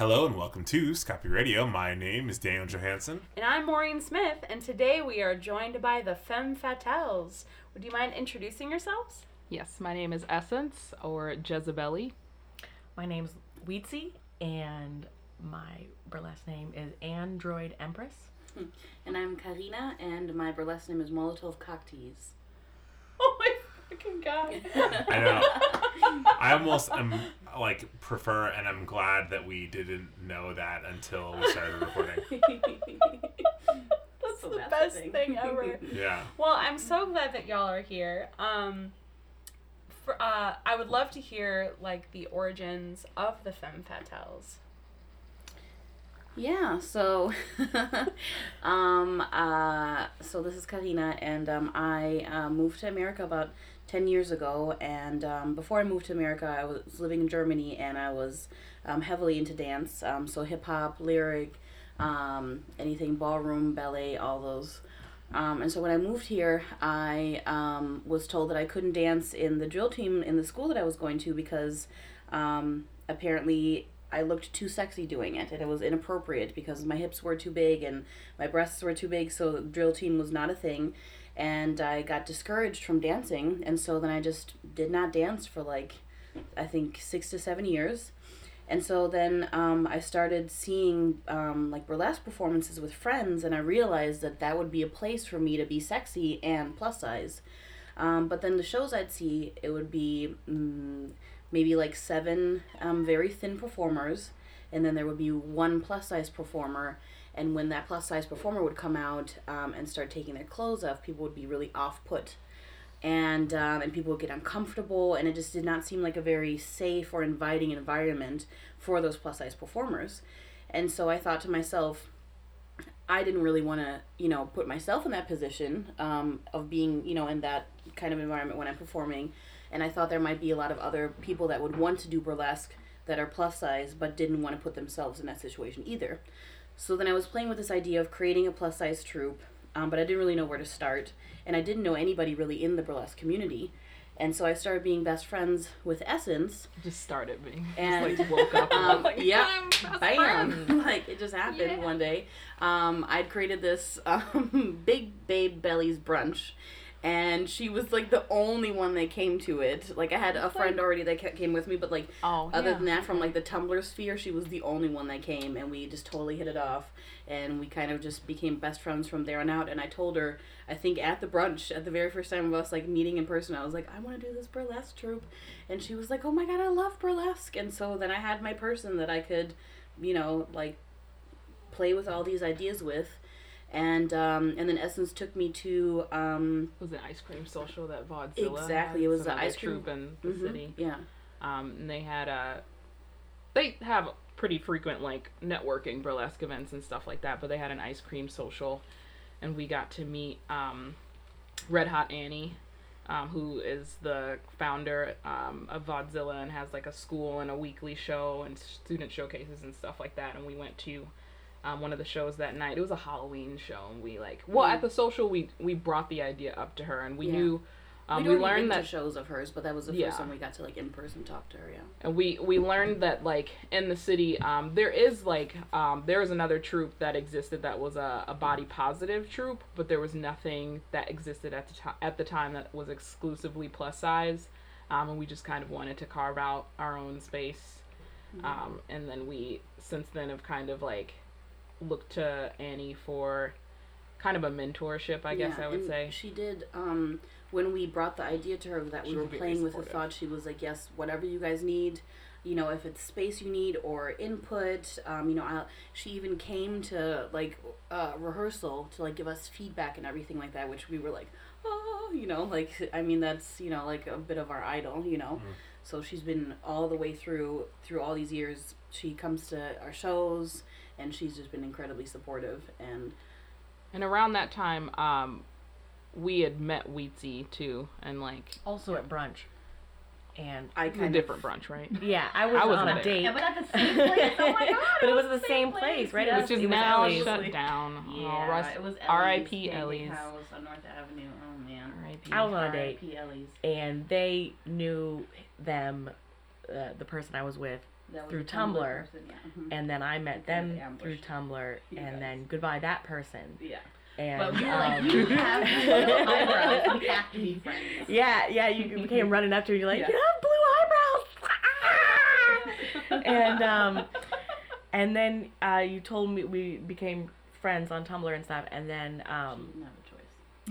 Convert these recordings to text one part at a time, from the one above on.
Hello and welcome to Scopy Radio. My name is Daniel Johansson. And I'm Maureen Smith, and today we are joined by the Femme Fatales. Would you mind introducing yourselves? Yes, my name is Essence or Jezebeli. My name's Weetsy, and my burlesque name is Android Empress. Hmm. And I'm Karina, and my burlesque name is Molotov Cocktease. Oh my fucking god. I know. I almost am like prefer and I'm glad that we didn't know that until we started recording. That's So the best thing. thing ever. Yeah. Well, I'm so glad that y'all are here. Um, for, uh, I would love to hear like the origins of the Femme Fatales. Yeah, so um uh so this is Karina and um I uh, moved to America about 10 years ago and um, before I moved to America I was living in Germany and I was um, heavily into dance um, so hip hop lyric um, anything ballroom ballet all those um, and so when I moved here I um, was told that I couldn't dance in the drill team in the school that I was going to because apparently I looked too sexy doing it, and it was inappropriate because my hips were too big and my breasts were too big, so drill team was not a thing. And I got discouraged from dancing, and so then I just did not dance for like, I think, six to seven years. And so then um, I started seeing um, like burlesque performances with friends, and I realized that that would be a place for me to be sexy and plus size. Um, but then the shows I'd see, it would be mm, maybe like seven um, very thin performers, and then there would be one plus size performer. And when that plus size performer would come out um, and start taking their clothes off, people would be really off put. And, um, and people would get uncomfortable, and it just did not seem like a very safe or inviting environment for those plus size performers. And so I thought to myself, I didn't really want to, you know, put myself in that position um, of being, you know, in that kind of environment when I'm performing. And I thought there might be a lot of other people that would want to do burlesque that are plus size but didn't want to put themselves in that situation either. So then I was playing with this idea of creating a plus size troupe, um, but I didn't really know where to start. And I didn't know anybody really in the burlesque community. And so I started being best friends with Essence. Just started being. And, just like woke up and Um, like, yeah, bam like it just happened Yeah. one day um i'd created this um big babe bellies brunch and she was like the only one that came to it like i had a friend already that came with me but like Oh, other yeah. than that from like the tumblr sphere she was the only one that came and we just totally hit it off and we kind of just became best friends from there on out and i told her i think at the brunch at the very first time of us like meeting in person i was like i want to do this burlesque troupe and she was like oh my god i love burlesque and so then i had my person that i could you know like play with all these ideas with and um, and then essence took me to um, It was an ice cream social that Vaudezilla Exactly, it was the ice cream- in the mhm, city. yeah Um, and they had a. They have pretty frequent like networking burlesque events and stuff like that, but they had an ice cream social, and we got to meet um, Red Hot Annie, um, who is the founder um, of Vaudezilla and has like a school and a weekly show and student showcases and stuff like that. And we went to um, one of the shows that night. It was a Halloween show, and we like well Mhm. at the social we we brought the idea up to her, and we Yeah. knew. Um, we learned that shows of hers, but that was the Yeah. first time we got to like in person talk to her. Yeah. and we we learned that like in the city um, there is like um, there was another troupe that existed that was a, a body positive troupe but there was nothing that existed at the time at the time that was exclusively plus size um, and we just kind of wanted to carve out our own space um, and then we since then have kind of like looked to Annie for kind of a mentorship I guess Yeah, I would say she did. Um, when we brought the idea to her that we She were playing with the thought, she was like, "Yes, whatever you guys need." You know, if it's space you need or input, um, you know, i she even came to like uh, rehearsal to like give us feedback and everything like that, which we were like, oh, you know, like I mean, that's you know like a bit of our idol, you know. Mhm. So she's been all the way through through all these years. She comes to our shows, and she's just been incredibly supportive. And and around that time um, we had met Weetsy too and like Also at brunch. And I It was a different of brunch, right? yeah, I was I wasn't on a date. Yeah, but at the same place. Oh my god! but it was at the same place, right? It was, Which is now Ellie's. shut down. Yeah, oh, rest- it was R.I.P. Ellie's Ellie's. House on North Avenue. Oh I was on a date, and they knew them, uh, the person I was with, was through Tumblr Tumblr, person, yeah. mhm. and then I met them through Tumblr, and then goodbye that person. Yeah. And But we were um, like, you have blue eyebrows. We have to be friends. yeah, yeah, you became running up to her. You're like, Yeah. you have blue eyebrows. And um, and then uh, you told me we became friends on Tumblr and stuff, and then um, didn't have a choice.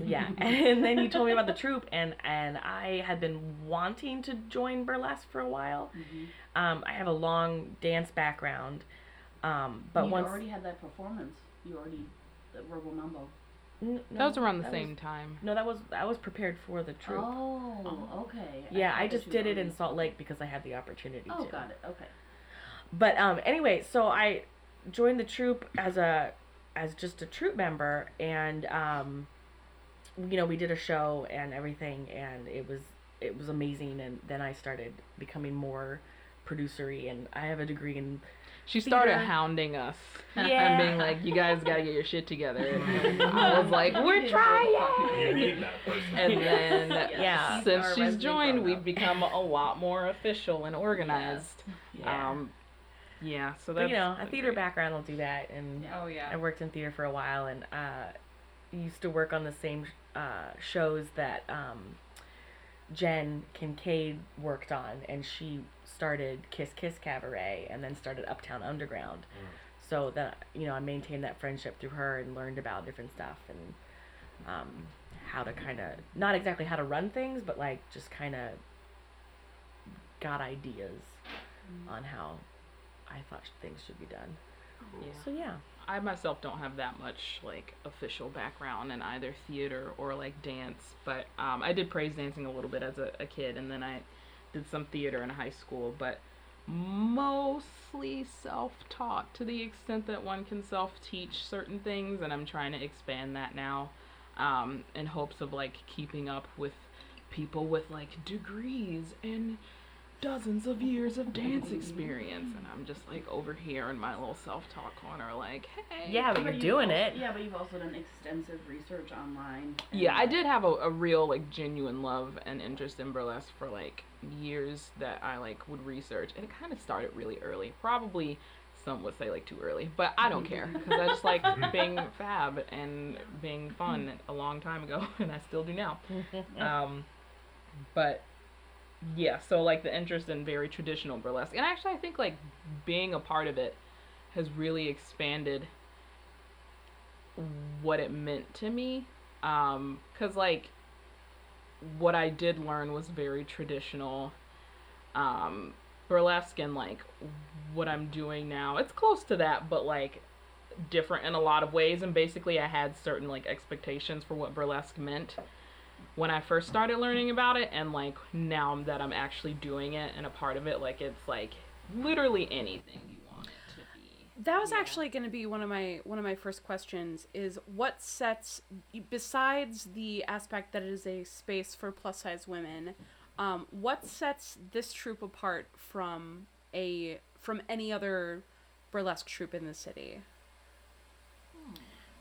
Yeah, and then you told me about the troupe, and and I had been wanting to join burlesque for a while. Mhm. Um, I have a long dance background, um, but once you once already had that performance. You already the verbal mambo. N- That was around the that same was- time. no, that was I was prepared for the troupe. Oh, okay. yeah, thought I just did it in Salt Lake because I had the opportunity Oh, to. got it. Okay. But um, anyway, so I joined the troupe as a as just a troupe member, and um, you know we did a show and everything, and it was it was amazing. And then I started becoming more producery, and I have a degree in She started Theater. hounding us Yeah. and being like, "You guys gotta get your shit together." And I was like, "We're trying." You need that person. And then Yeah. since Our she's joined, we've become a lot more official and organized. yeah. Um, yeah. So but that's you know a theater great. background will do that, and Oh yeah. I worked in theater for a while and uh, used to work on the same uh, shows that um, Jen Kincaid worked on, and she started Kiss Kiss Cabaret and then started Uptown Underground. So that you know, I maintained that friendship through her and learned about different stuff and um, how to kind of not exactly how to run things, but like just kind of got ideas on how I thought things should be done. Yeah. So yeah. I myself don't have that much like official background in either theater or like dance, but um, I did praise dancing a little bit as a, a kid, and then I did some theater in high school, but mostly self-taught to the extent that one can self-teach certain things, and I'm trying to expand that now, um, in hopes of like keeping up with people with like degrees and dozens of years of dance experience and I'm just like over here in my little self-talk corner like hey Yeah, but you're you've doing also- it. Yeah, but you've also done extensive research online. yeah I did have a, a real like genuine love and interest in burlesque for like years that I like would research and it kind of started really early probably some would say like too early but I don't care because I just like being fab and being fun a long time ago and I still do now um, but yeah, so like the interest in very traditional burlesque, and actually I think like being a part of it has really expanded what it meant to me. Um, cause like what I did learn was very traditional. Um, burlesque and like what I'm doing now, it's close to that, but like different in a lot of ways. And basically, I had certain like expectations for what burlesque meant when I first started learning about it, and like now that I'm actually doing it and a part of it, like it's like literally anything you want to be. That was actually going to be one of my one of my first questions is what sets besides the aspect that it is a space for plus size women, um, what sets this troupe apart from a from any other burlesque troupe in the city?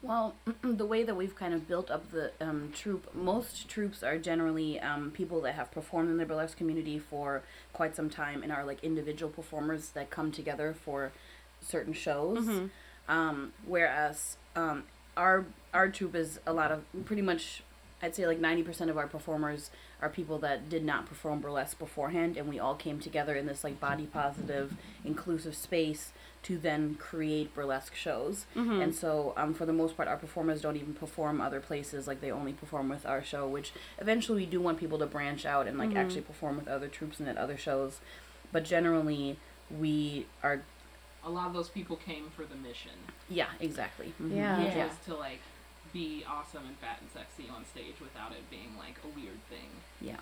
Well, the way that we've kind of built up the um, troupe, most troupes are generally um, people that have performed in the burlesque community for quite some time and are like individual performers that come together for certain shows. Um, whereas um, our our troupe is a lot of pretty much, I'd say like ninety percent of our performers are people that did not perform burlesque beforehand, and we all came together in this like body positive, inclusive space to then create burlesque shows. And so, um, for the most part, our performers don't even perform other places. Like they only perform with our show, which eventually we do want people to branch out and like actually perform with other troupes and at other shows. But generally, we are A lot of those people came for the mission, yeah exactly Mhm. Yeah. which Yeah. was to like be awesome and fat and sexy on stage without it being like a weird thing. yeah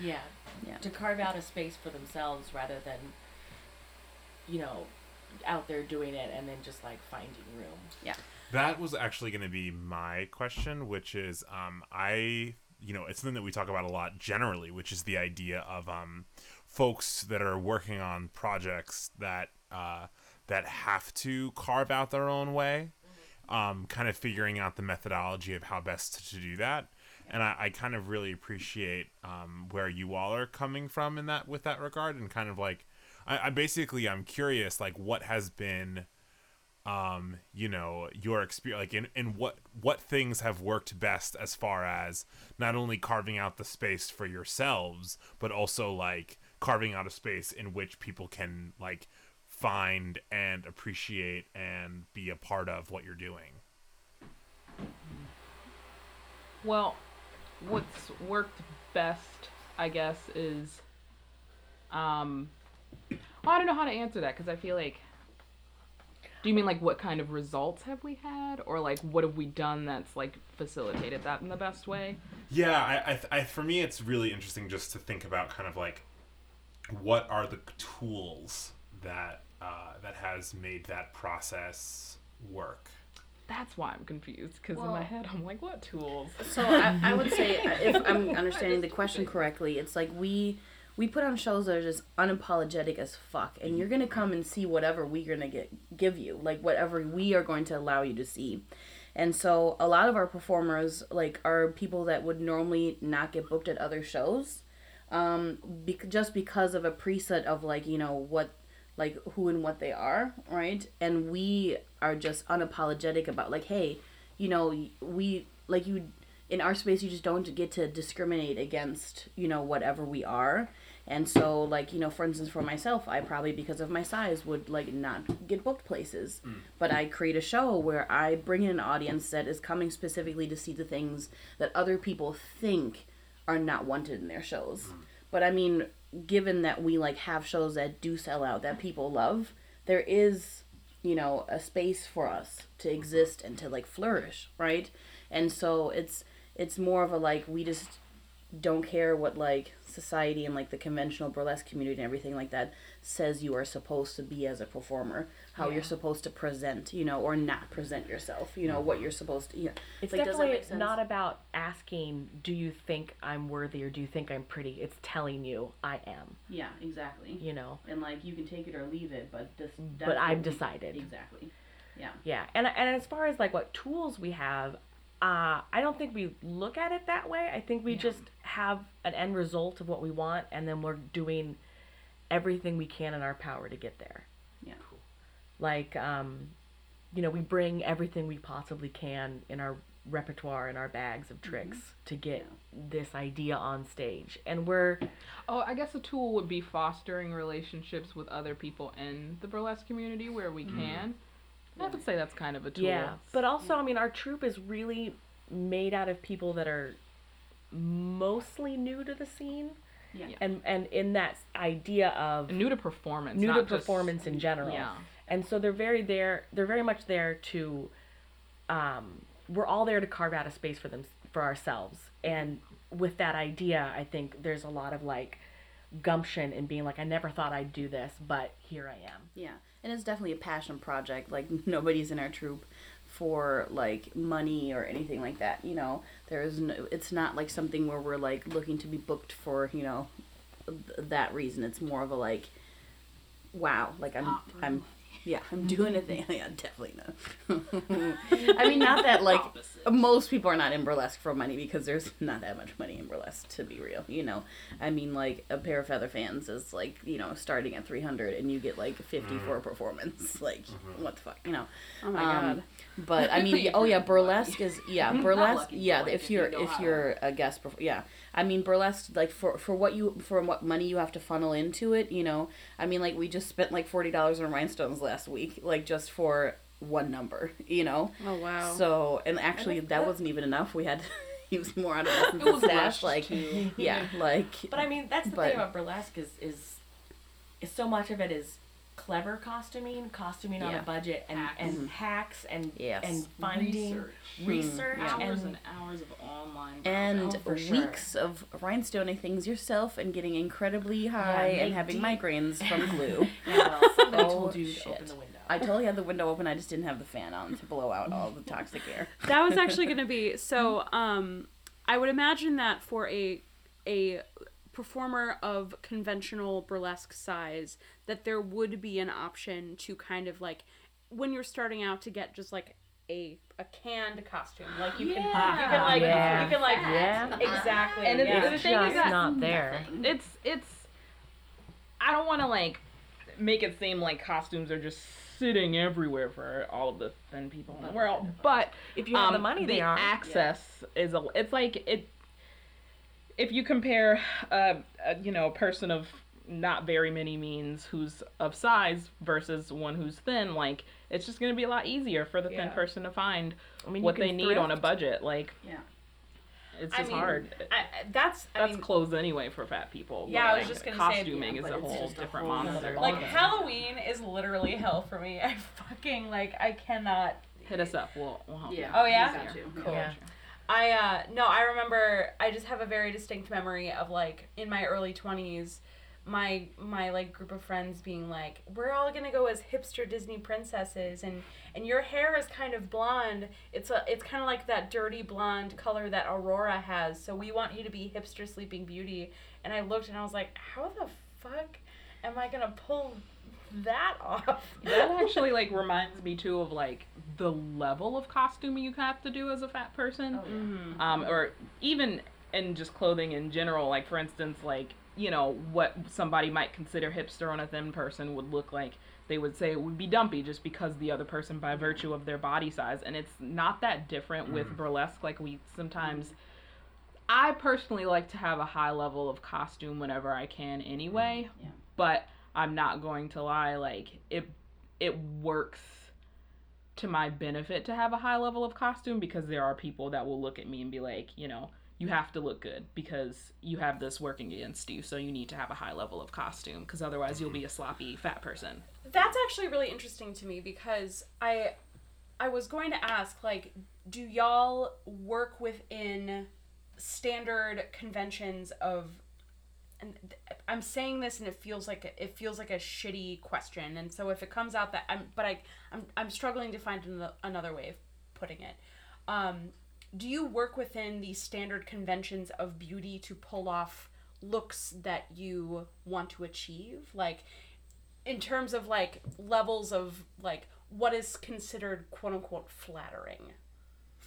Yeah. Yeah. To carve out a space for themselves rather than, you know, out there doing it and then just like finding room. Yeah. That was actually going to be my question, which is um, I, you know, it's something that we talk about a lot generally, which is the idea of um, folks that are working on projects that uh, that have to carve out their own way, um, kind of figuring out the methodology of how best to do that. And I, I kind of really appreciate um, where you all are coming from in that with that regard, and kind of like I, I basically I'm curious like what has been um you know your experience like in, in what what things have worked best as far as not only carving out the space for yourselves but also like carving out a space in which people can like find and appreciate and be a part of what you're doing Well, what's worked best, I guess, is um well, I don't know how to answer that because I feel like do you mean like what kind of results have we had or like what have we done that's like facilitated that in the best way? Yeah, I, I, I, for me, it's really interesting just to think about kind of like what are the tools that uh, that has made that process work. That's why I'm confused because in my head I'm like, what tools? So I, I would say, if I'm understanding the question correctly, it's like we we put on shows that are just unapologetic as fuck, and you're gonna come and see whatever we're gonna get give you, like whatever we are going to allow you to see. And so a lot of our performers like are people that would normally not get booked at other shows, um, bec- just because of a preset of like you know what like who and what they are, right? And we are just unapologetic about like, hey, you know, we like you in our space you just don't get to discriminate against, you know, whatever we are. And so like, you know, for instance for myself, I probably because of my size would like not get booked places. Mm. But I create a show where I bring in an audience that is coming specifically to see the things that other people think are not wanted in their shows. Mm. But I mean, given that we like have shows that do sell out that people love, there is, you know, a space for us to exist and to like flourish, right? And so it's it's more of a like we just don't care what like society and like the conventional burlesque community and everything like that says you are supposed to be as a performer, how you're supposed to present, you know, or not present yourself, you know, what you're supposed to, you know. It's like, definitely not about asking, do you think I'm worthy or do you think I'm pretty? It's telling you I am, Yeah, exactly. you know. And like you can take it or leave it, but this. But I've decided. Exactly. Yeah. Yeah. And and as far as like what tools we have, uh, I don't think we look at it that way. I think we just have an end result of what we want and then we're doing everything we can in our power to get there. Yeah. Like um, you know, we bring everything we possibly can in our repertoire and our bags of tricks to get this idea on stage. And we're Oh, I guess a tool would be fostering relationships with other people in the burlesque community where we can. I would say that's kind of a tool. Yeah, but also, I mean, our troupe is really made out of people that are mostly new to the scene, Yeah. and and in that idea of new to performance. new to performance in general. Yeah. And so they're very there. They're very much there to. Um, we're all there to carve out a space for them for ourselves, and with that idea, I think there's a lot of like gumption in being like, I never thought I'd do this, but here I am. Yeah, and it's definitely a passion project. Like nobody's in our troupe for like money or anything like that. You know, there is no. It's not like something where we're like looking to be booked for you know th- that reason. It's more of a like, wow, like I'm I'm. Yeah, I'm mm-hmm. doing a thing. Yeah, definitely not. I mean, not that like most people are not in burlesque for money because there's not that much money in burlesque to be real. You know, I mean, like a pair of feather fans is like you know starting at 300 and you get like 50 for a performance. Like what the fuck, you know? Oh my Um, god. But I mean, oh yeah, burlesque is yeah, burlesque. Yeah, if if you're if you're a guest, perf- yeah. I mean, burlesque like for for what you for what money you have to funnel into it. You know, I mean, like we just spent like forty dollars on rhinestones last week, like just for one number. You know. Oh wow. So and actually that wasn't even enough. We had to use more out of It was stash. Like too. yeah, like But I mean, that's the But- thing about burlesque is is is so much of it is clever costuming, costuming on a budget, and Hacks. and hacks and Yes. and finding Research. research Hours and and hours of online. and. Oh, for sure. weeks of rhinestoning things yourself and getting incredibly high and having deep- migraines from glue. well, somebody Oh, told you to open the window. I totally had the window open. I just didn't have the fan on to blow out all the toxic air. that was actually going to be so um i would imagine that for a a performer of conventional burlesque size that there would be an option to kind of like when you're starting out to get just like a a canned costume like you can you can like Yeah. you can like Yeah. exactly And the- yeah. the It's thing is just that- not there. It's it's. I don't want to like make it seem like costumes are just sitting everywhere for all of the thin people in the world. But If you have um, the money, they are. access is a. It's like it. If you compare, uh, a, you know, a person of not very many means who's of size versus one who's thin, like it's just gonna be a lot easier for the thin Yeah. person to find I mean, what can they need on a budget. Like Yeah. it's I just mean, hard. I, I- that's I That's mean, clothes anyway for fat people. Yeah, but, I was just gonna say, costuming yeah, is but a it's whole just a different whole monster. nother like. Halloween is literally hell for me. I fucking like I cannot. Hit us up. We'll, we'll help you. Yeah. Oh, yeah? we got you. Cool. Yeah. I uh no, I remember I just have a very distinct memory of like in my early 20s my my like group of friends being like we're all to go as hipster Disney princesses and and your hair is kind of blonde. It's a it's kind of like that dirty blonde color that Aurora has. So we want you to be hipster sleeping beauty. And I looked and I was like, how the fuck am I to pull that off? That actually like reminds me too of like the level of costuming you have to do as a fat person. Mhm. um, or even in just clothing in general. Like for instance, like you know what somebody might consider hipster on a thin person would look like. They would say it would be dumpy just because the other person, by virtue of their body size, and it's not that different with mm. burlesque. Like we sometimes. I personally like to have a high level of costume whenever I can anyway. Mm, yeah. But I'm not going to lie, like it it works to my benefit to have a high level of costume because there are people that will look at me and be like, you know, you have to look good because you have this working against you, so you need to have a high level of costume because otherwise you'll be a sloppy fat person. That's actually really interesting to me because I I was going to ask like do y'all work within standard conventions of and I'm saying this and it feels like it feels like a shitty question and so if it comes out that I'm but I I'm I'm struggling to find another way of putting it. Um do you work within the standard conventions of beauty to pull off looks that you want to achieve like in terms of like levels of like what is considered quote unquote flattering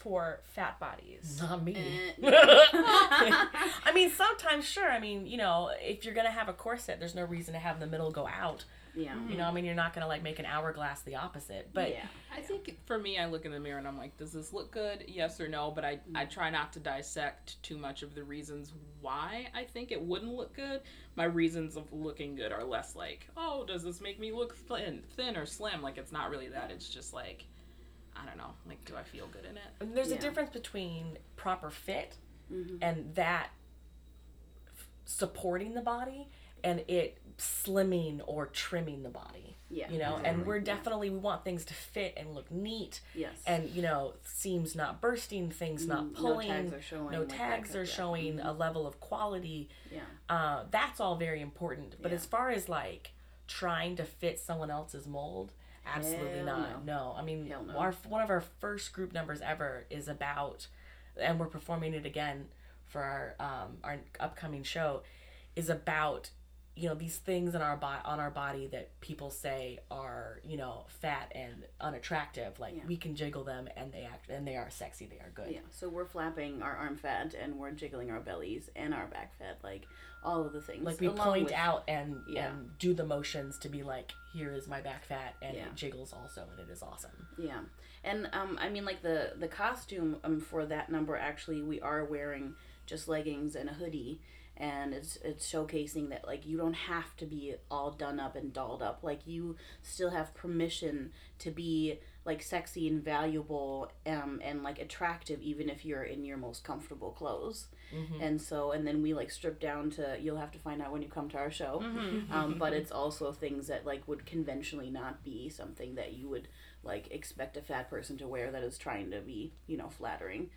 for fat bodies. Not me. Eh, I mean, sometimes, sure. I mean, you know, if you're gonna have a corset, there's no reason to have the middle go out. Yeah. You know, I mean, you're not gonna like make an hourglass the opposite. But yeah. I think for me, I look in the mirror and I'm like, does this look good? Yes or no? But I, I try not to dissect too much of the reasons why I think it wouldn't look good. My reasons of looking good are less like, oh, does this make me look thin, thin or slim? Like it's not really that. It's just like, I don't know. Like, do I feel good in it? there's a difference between proper fit Mhm. and that f- supporting the body and it slimming or trimming the body. Yeah. You know, and we're Yeah. definitely we want things to fit and look neat Yes. and you know seams not bursting, things not Mm, pulling, No tags are showing. no like tags are of- yeah. showing a level of quality. Yeah. Uh, that's all very important. But Yeah. as far as like trying to fit someone else's mold, absolutely Hell not. No. I mean, no. our one of our first group numbers ever is about, and we're performing it again for our um, our upcoming show, is about you know these things in our bo- on our body that people say are you know fat and unattractive like Yeah. we can jiggle them and they act and they are sexy they are good Yeah, so we're flapping our arm fat and we're jiggling our bellies and our back fat, like all of the things. like we point with- out and Yeah. and do the motions to be like here is my back fat and Yeah. it jiggles also and it is awesome Yeah, and um, I mean like the the costume um for that number actually we are wearing just leggings and a hoodie, and it's it's showcasing that like you don't have to be all done up and dolled up. Like you still have permission to be like sexy and valuable um and like attractive even if you're in your most comfortable clothes. And so and then we like strip down to you'll have to find out when you come to our show. Um, but it's also things that like would conventionally not be something that you would like expect a fat person to wear that is trying to be you know flattering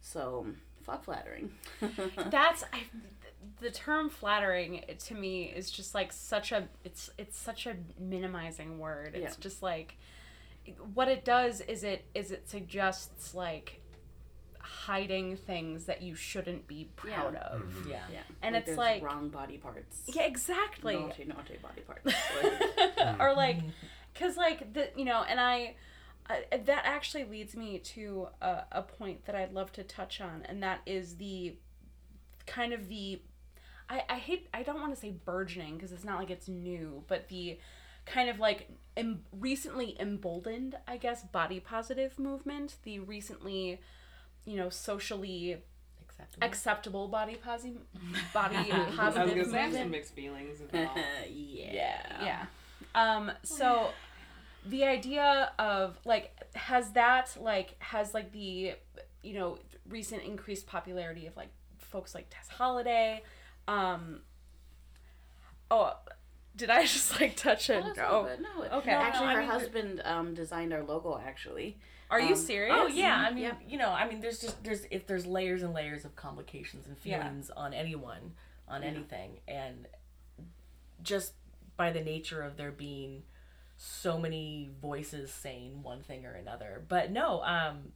so fuck flattering That's I, the term flattering to me is just like such a it's it's such a minimizing word. It's Yeah. just like what it does is it is it suggests like hiding things that you shouldn't be proud Yeah. of. Mm-hmm. yeah yeah And it's like- wrong body parts Yeah, exactly. naughty naughty body parts Like, mm. or like because like the you know and I, I that actually leads me to a, a point that i'd love to touch on and that is the kind of the i, I hate i don't want to say burgeoning because it's not like it's new but the kind of like em- recently emboldened, I guess, body positive movement, the recently, you know, socially Acceptable. acceptable body posi- body I was positive say I movement. mixed feelings yeah. Yeah. Um, so the idea of like has that like has like the you know recent increased popularity of like folks like Tess Holliday, um oh did I just like touch it? That's oh. No, okay. No, No, actually, no, I her mean- husband um, designed our logo. Actually, are you um, serious? Oh yeah, I mean, Yeah. you know, I mean, there's just there's if there's layers and layers of complications and Yeah. feelings on anyone, on Yeah. anything, and just by the nature of there being so many voices saying one thing or another. But no, um,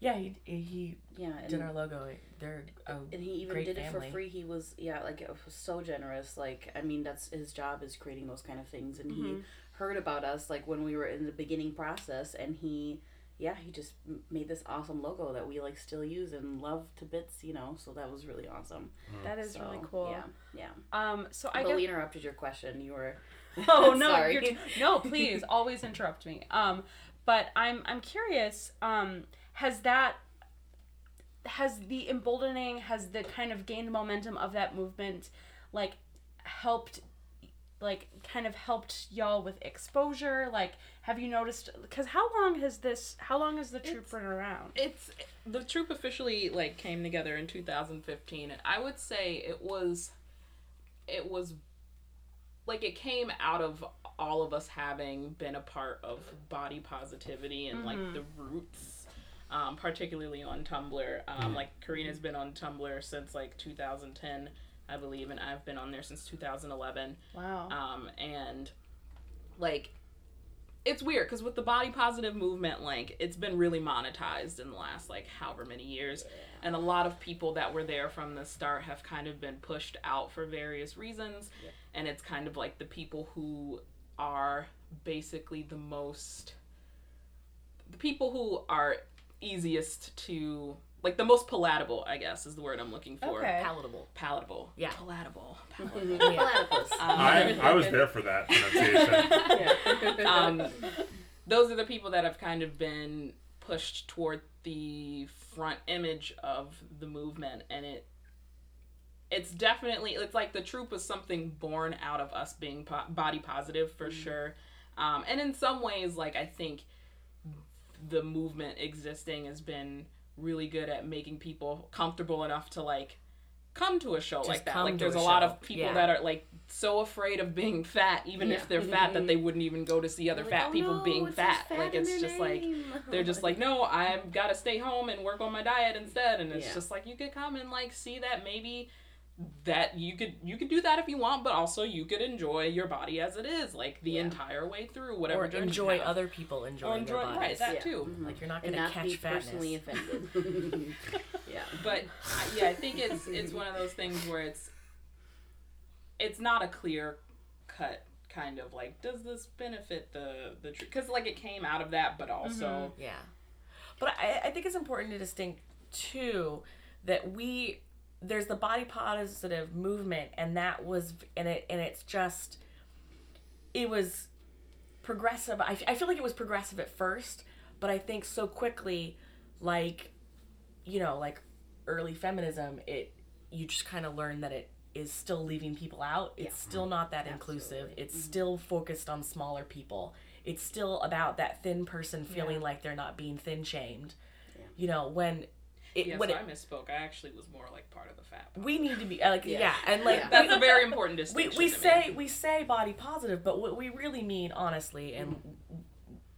yeah, he he yeah, and, did our logo. They're a and he even great did it for free. He was yeah, like it was so generous. Like I mean, that's his job is creating those kind of things, and he Mhm. heard about us like when we were in the beginning process, and he. Yeah, he just made this awesome logo that we like still use and love to bits, you know. So that was really awesome. That is So, really cool. Yeah, yeah. Um so I but guess interrupted your question. You were. Oh no, Sorry. t- no, please always interrupt me. Um, but I'm I'm curious. Um, has that has the emboldening has the kind of gained momentum of that movement, like helped, like kind of helped y'all with exposure? Like, have you noticed? Because how long has this? How long has the troupe It's- been around? it's the troupe officially like came together in 2015 and i would say it was it was like it came out of all of us having been a part of body positivity and like mm-hmm. the roots um, particularly on tumblr. Um, like karina's been on tumblr since like 2010 i believe and i've been on there since 2011 Wow. um, and like it's weird because with the body positive movement like it's been really monetized in the last like however many years. And a lot of people that were there from the start have kind of been pushed out for various reasons. And it's kind of like the people who are basically the most the people who are easiest to like the most palatable i guess is the word i'm looking for Okay. palatable. palatable Yeah. palatable, palatable. Platypus. I, I was there for that pronunciation. yeah. um, those are the people that have kind of been pushed toward the front image of the movement and it it's definitely it's like the troupe was something born out of us being po- body positive for sure um, and in some ways like i think the movement existing has been really good at making people comfortable enough to like come to a show like that like there's a a lot of people Yeah. that are like so afraid of being fat even Yeah. if they're fat that they wouldn't even go to see other Like, fat "Oh, people no, being fat. fat like it's just like they're just like no i've got to stay home and work on my diet instead and it's Yeah. just like you could come and like see that maybe that you could you could do that if you want but also you could enjoy your body as it is like the Yeah. entire way through whatever Or journey you enjoy have. other people or enjoying enjoy their bodies. right that Yeah. too Mhm. Like you're not gonna not catch be fatness. personally offended. yeah. but I- yeah i think it's it's one of those things where it's it's not a clear cut kind of like does this benefit the the because like it came out of that but also Yeah. But I, I think it's important to distinct too that we there's the body positive movement and that was and it and it's just it was progressive. I, I feel like it was progressive at first but I think so quickly like you know like early feminism it you just kind of learn that it is still leaving people out. It's still not that inclusive. It's mm-hmm. still focused on smaller people. It's still about that thin person feeling like they're not being thin shamed. Yeah. you know when it yeah when it, i misspoke i actually was more like part of the fat we need to be uh, like yeah, Yeah. and like Yeah. that's a very important distinction we to me. say we say body positive but what we really mean honestly and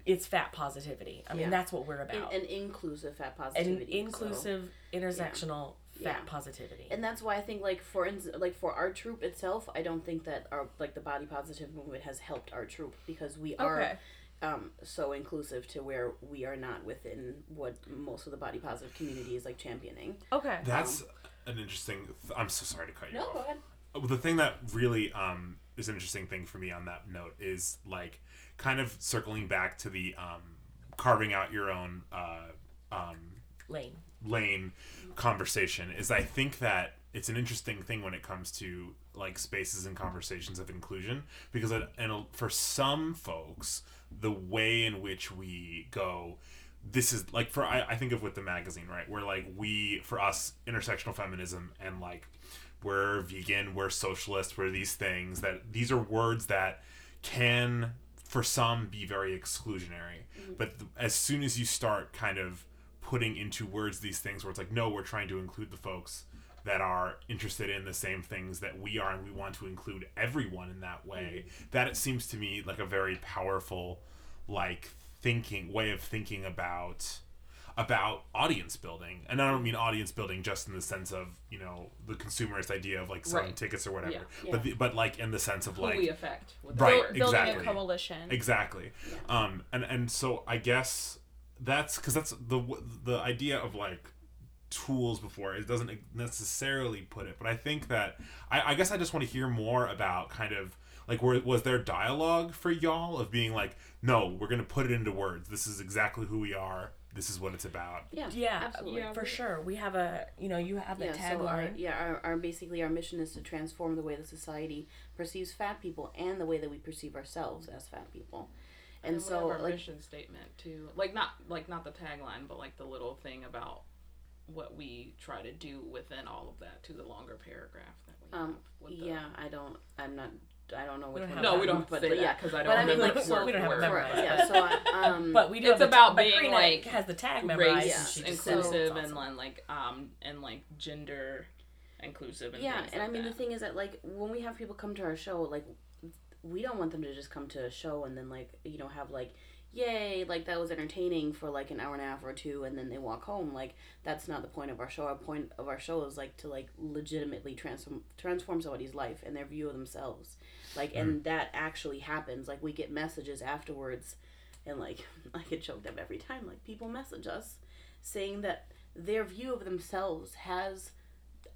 it's fat positivity i mean Yeah. that's what we're about and inclusive fat and positivity. so- inclusive intersectional fat Yeah. positivity and that's why I think like for ins- like for our troupe itself, I don't think that our like the body positive movement has helped our troupe because we are Okay. Um so inclusive to where we are not within what most of the body positive community is like championing. Okay. That's an interesting. Th- I'm so sorry to cut you No, off. go ahead. Uh, the thing that really um is an interesting thing for me on that note is like kind of circling back to the um carving out your own uh um lane lane conversation is I think that it's an interesting thing when it comes to like spaces and conversations of inclusion because it, and for some folks the way in which we go this is like for I, I think of with the magazine right? Where like we for us intersectional feminism and like we're vegan we're socialist we're these things that these are words that can for some be very exclusionary. Mm-hmm. But th- as soon as you start kind of putting into words these things where it's like no we're trying to include the folks that are interested in the same things that we are and we want to include everyone in that way that it seems to me like a very powerful like thinking way of thinking about about audience building and i don't mean audience building just in the sense of you know the consumerist idea of like selling Right. tickets or whatever Yeah. but the, but like in the sense of Who like we affect Right, building exactly. a coalition. Exactly. Um, and and so I guess that's because that's the the idea of like tools before it doesn't necessarily put it, but I think that I, I guess I just want to hear more about kind of like where was there dialogue for y'all of being like no we're gonna put it into words this is exactly who we are this is what it's about Yeah, Yeah, absolutely. Yeah. for sure. We have a, you know, you have the yeah, so our, yeah, our, our basically our mission is to transform the way the society perceives fat people and the way that we perceive ourselves as fat people. And, we so our like mission statement too, like not like not the tagline, but like the little thing about what we try to do within all of that to the longer paragraph that we um have. With the, yeah, I don't I'm not I don't know which don't one. No, we don't but, say but that yeah. because I don't But I mean, remember like, so- we don't have for it word. memorized. Right, yeah, so I, um but we do It's have about but being, Karina like, has the tag memorized. race Yeah. and she just So- says it's inclusive awesome. and like um and like gender inclusive and yeah and like i mean that. the thing is that like when we have people come to our show like we don't want them to just come to a show and then like you know have like yay like that was entertaining for like an hour and a half or two and then they walk home. Like that's not the point of our show. Our point of our show is like to like legitimately transform transform somebody's life and their view of themselves. Like and mm. that actually happens. Like we get messages afterwards and like i get choked up every time. Like people message us saying that their view of themselves has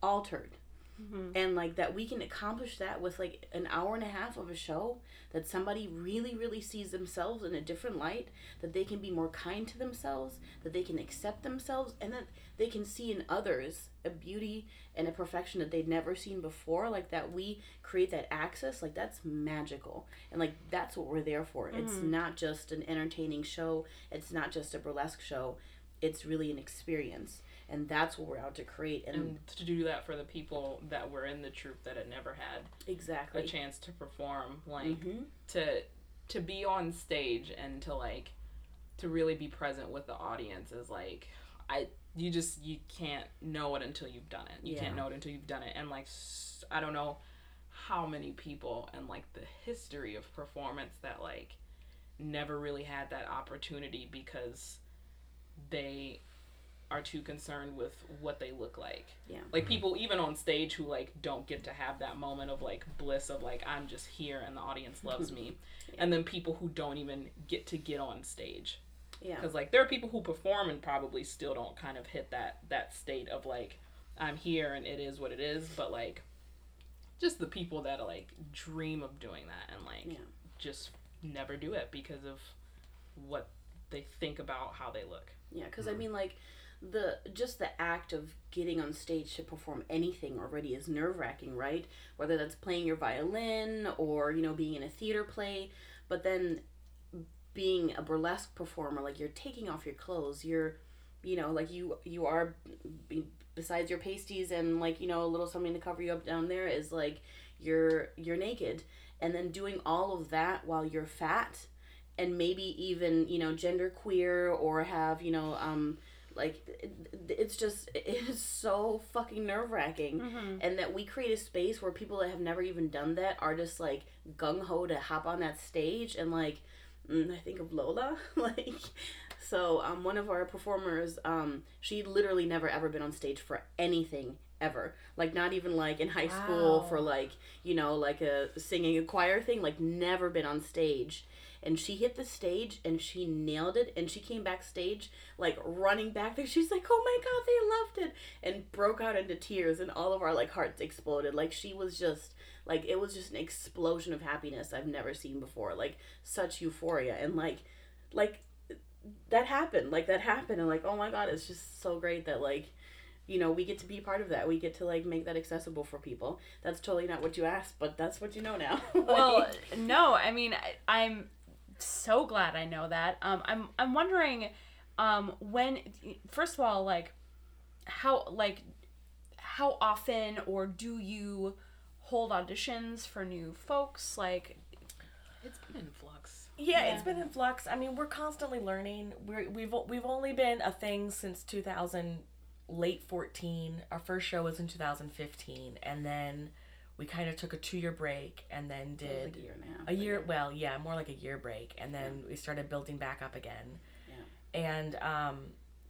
altered Mm-hmm. and like that we can accomplish that with like an hour and a half of a show that somebody really really sees themselves in a different light that they can be more kind to themselves that they can accept themselves and that they can see in others a beauty and a perfection that they'd never seen before. Like that we create that access like that's magical. And like that's what we're there for. It's mm-hmm. not just an entertaining show. It's not just a burlesque show. It's really an experience and that's what we're out to create and, and to do that for the people that were in the troupe that had never had exactly a chance to perform like Mhm. to to be on stage and to like to really be present with the audience is like i you just you can't know it until you've done it you Yeah. can't know it until you've done it and like i don't know how many people and like the history of performance that like never really had that opportunity because they are too concerned with what they look like. Yeah. like people even on stage who like don't get to have that moment of like bliss of like i'm just here and the audience loves me. And then people who don't even get to get on stage. Yeah. because like there are people who perform and probably still don't kind of hit that that state of like i'm here and it is what it is. But like just the people that like dream of doing that and like Yeah. just never do it because of what they think about how they look. Yeah, because I mm-hmm. mean, like the just the act of getting on stage to perform anything already is nerve wracking, right? Whether that's playing your violin or you know being in a theater play, but then being a burlesque performer, like you're taking off your clothes, you're, you know, like you you are, besides your pasties and like you know a little something to cover you up down there is like you're you're naked, and then doing all of that while you're fat and maybe even you know gender queer or have you know um like it, it's just it is so fucking nerve-wracking. And that we create a space where people that have never even done that are just like gung-ho to hop on that stage and like mm, i think of lola. Like so um one of our performers um she literally never ever been on stage for anything ever. Like not even like in high school for like you know like a singing a choir thing. Like never been on stage and she hit the stage and she nailed it and she came backstage like running back there. She's like oh my god they loved it! and broke out into tears and all of our like hearts exploded. Like she was just like it was just an explosion of happiness i've never seen before. Like such euphoria and like like that happened. Like that happened and like oh my god it's just so great that like you know we get to be part of that. We get to like make that accessible for people. That's totally not what you asked but that's what you know now. Well, no, I mean, I, I'm so glad I know that. Um, I'm I'm wondering, um, when first of all, like, how like, how often or do you hold auditions for new folks? Like, It's been in flux. Yeah, it's been in flux. I mean, we're constantly learning. We're, we've we've only been a thing since 2000, late 14. Our first show was in 2015, and then we kind of took a two year break, and then did like a year and a half a year. yeah. Well, yeah, more like a year break, and then we started building back up again. Yeah. And um,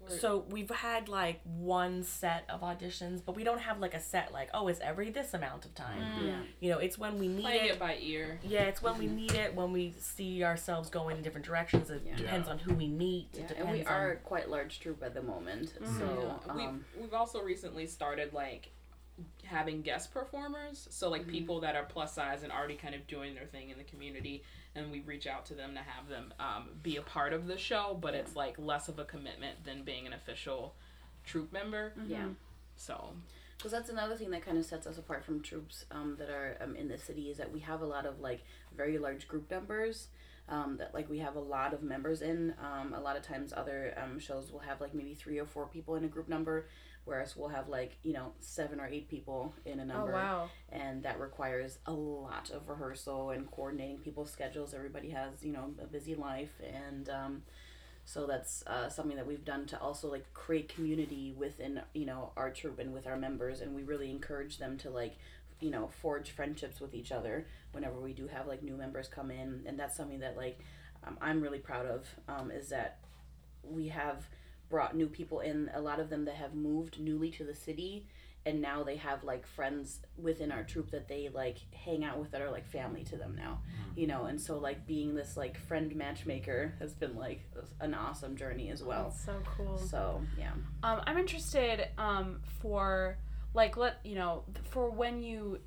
so we've had like one set of auditions, but we don't have like a set like oh, it's every this amount of time. yeah You know, it's when we need Playing it. it by ear. Yeah, it's when we need it, when we see ourselves going in different directions. It Yeah. depends Yeah. on who we meet. yeah It and we depends are on quite large troupe at the moment Mm-hmm. so Yeah. um, we've, we've also recently started like having guest performers so like people that are plus size and already kind of doing their thing in the community and we reach out to them to have them um, be a part of the show but it's like less of a commitment than being an official troupe member. Yeah. So. Because that's another thing that kind of sets us apart from troupes um, that are um, in the city is that we have a lot of like very large group numbers. Um, that like we have a lot of members in. Um, a lot of times other um, shows will have like maybe three or four people in a group number, whereas we'll have like you know seven or eight people in a number. oh number. wow, And that requires a lot of rehearsal and coordinating people's schedules. Everybody has you know a busy life and. Um, so that's uh, something that we've done to also like create community within you know our troupe and with our members, and we really encourage them to like you know forge friendships with each other whenever we do have like new members come in, and that's something that like um, I'm really proud of um, is that we have brought new people in. A lot of them that have moved newly to the city. And now they have like friends within our troupe that they like hang out with that are like family to them now, you know. And so like being this like friend matchmaker has been like an awesome journey as well. that's so cool. So yeah, Um, I'm interested um, for like let you know for when you.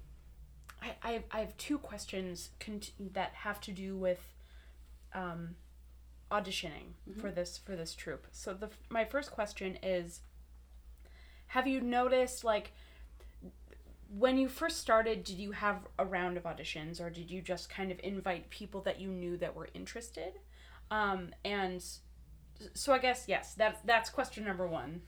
I, I, have, I have two questions cont- that have to do with um, auditioning for this for this troupe. So the my first question is, have you noticed like when you first started, did you have a round of auditions or did you just kind of invite people that you knew that were interested? Um, and so I guess yes, that's that's question number one.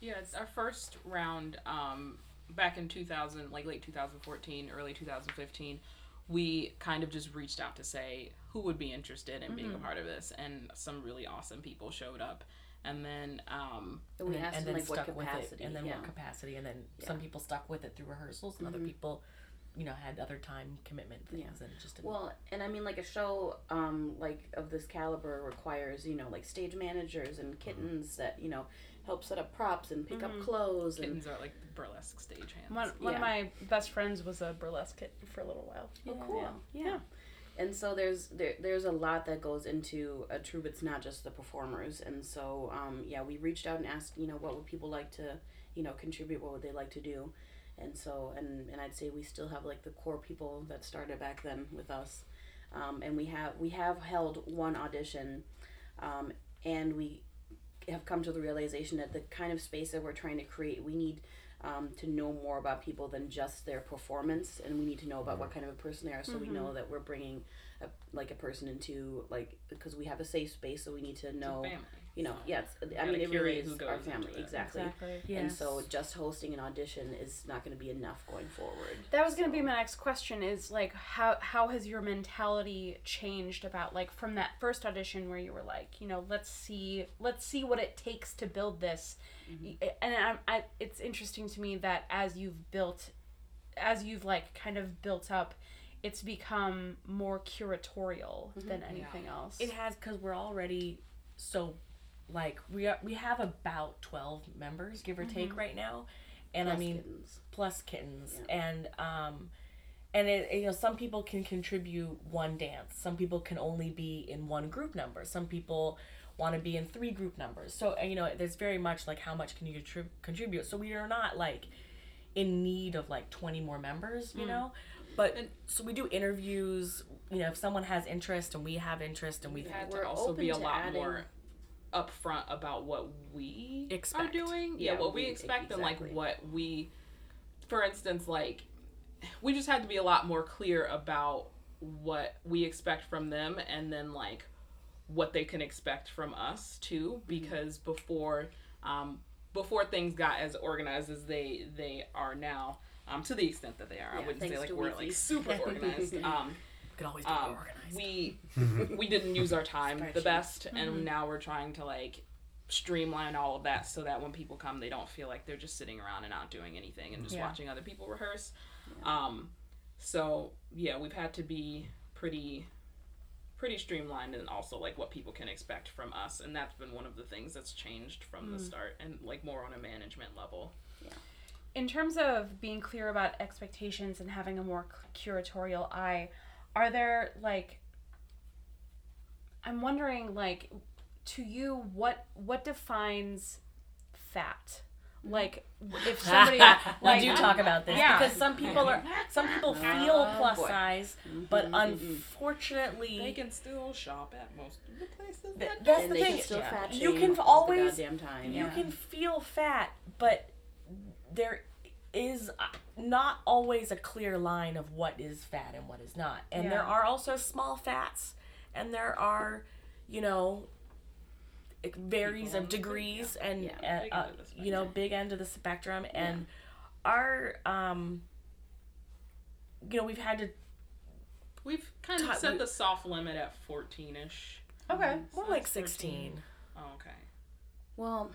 Yeah, it's our first round um, back in 2000, like late 2014, early 2015. We kind of just reached out to say who would be interested in being a part of this, and some really awesome people showed up. And then, um, and we and asked and them then like what stuck with capacity, it, and then yeah. what capacity, and then some people stuck with it through rehearsals, and other people, you know, had other time commitment things, Yeah. and just didn't. Well, and I mean, like a show um, like of this caliber requires you know like stage managers and kittens that you know help set up props and pick up clothes and kittens are like burlesque stage hands. One, one of my best friends was a burlesque kid for a little while. Oh, cool. Yeah. And so there's there, there's a lot that goes into a troupe. It's not just the performers. And so um, yeah, we reached out and asked, you know, what would people like to, you know, contribute? What would they like to do? And so and and I'd say we still have like the core people that started back then with us. Um, and we have we have held one audition, um, and we have come to the realization that the kind of space that we're trying to create, we need um, to know more about people than just their performance, and we need to know about what kind of a person they are, so we know that we're bringing a, like a person into like because we have a safe space, so we need to know. Family. You know, yes, I gotta mean it really is our family it. exactly. Exactly. And so just hosting an audition is not going to be enough going forward. That was going to be my next question is like how how has your mentality changed about like from that first audition where you were like, you know, let's see let's see what it takes to build this. Mm-hmm. Y- And I'm, I it's interesting to me that as you've built as you've like kind of built up it's become more curatorial mm-hmm. than anything else. It has because we're already so like we are, we have about twelve members, give or take, right now, and I mean kittens. plus kittens, and um, and it, you know some people can contribute one dance, some people can only be in one group number, some people want to be in three group numbers. So you know there's very much like how much can you contrib- contribute. So we are not like in need of like 20 more members, you know. But so we do interviews. You know, if someone has interest and we have interest and we We've We're to also be a lot adding- more upfront about what we Expect. are doing. Yeah, Yeah, what we we- expect and like what we for instance like we just had to be a lot more clear about what we expect from them and then like what they can expect from us too because before um before things got as organized as they they are now um to the extent that they are i wouldn't say like we're like super organized um Could always be more um, organized. we we didn't use our time the best and now we're trying to like streamline all of that so that when people come they don't feel like they're just sitting around and not doing anything and just Yeah. watching other people rehearse. Um so yeah we've had to be pretty pretty streamlined and also like what people can expect from us and that's been one of the things that's changed from the start and like more on a management level. Yeah. In terms of being clear about expectations and having a more curatorial eye are there like i'm wondering like to you what what defines fat like if somebody we like do talk about this Yeah. because some people are some people feel Oh, plus boy. size, but mm-hmm, mm-hmm. unfortunately, they can still shop at most of the places th- that that's and the they thing. can still yeah. fat You can all the always- goddamn time. You Yeah. can feel fat, but there is uh, not always a clear line of what is fat and what is not. And there are also small fats, and there are, you know, it varies People of the big- degrees and yeah, uh, uh, end of the you know big end of the spectrum. And our um you know we've had to We've kind of Tot- set we- the soft limit at 14 ish. okay more So like it's 14. 16 Oh, okay. Well,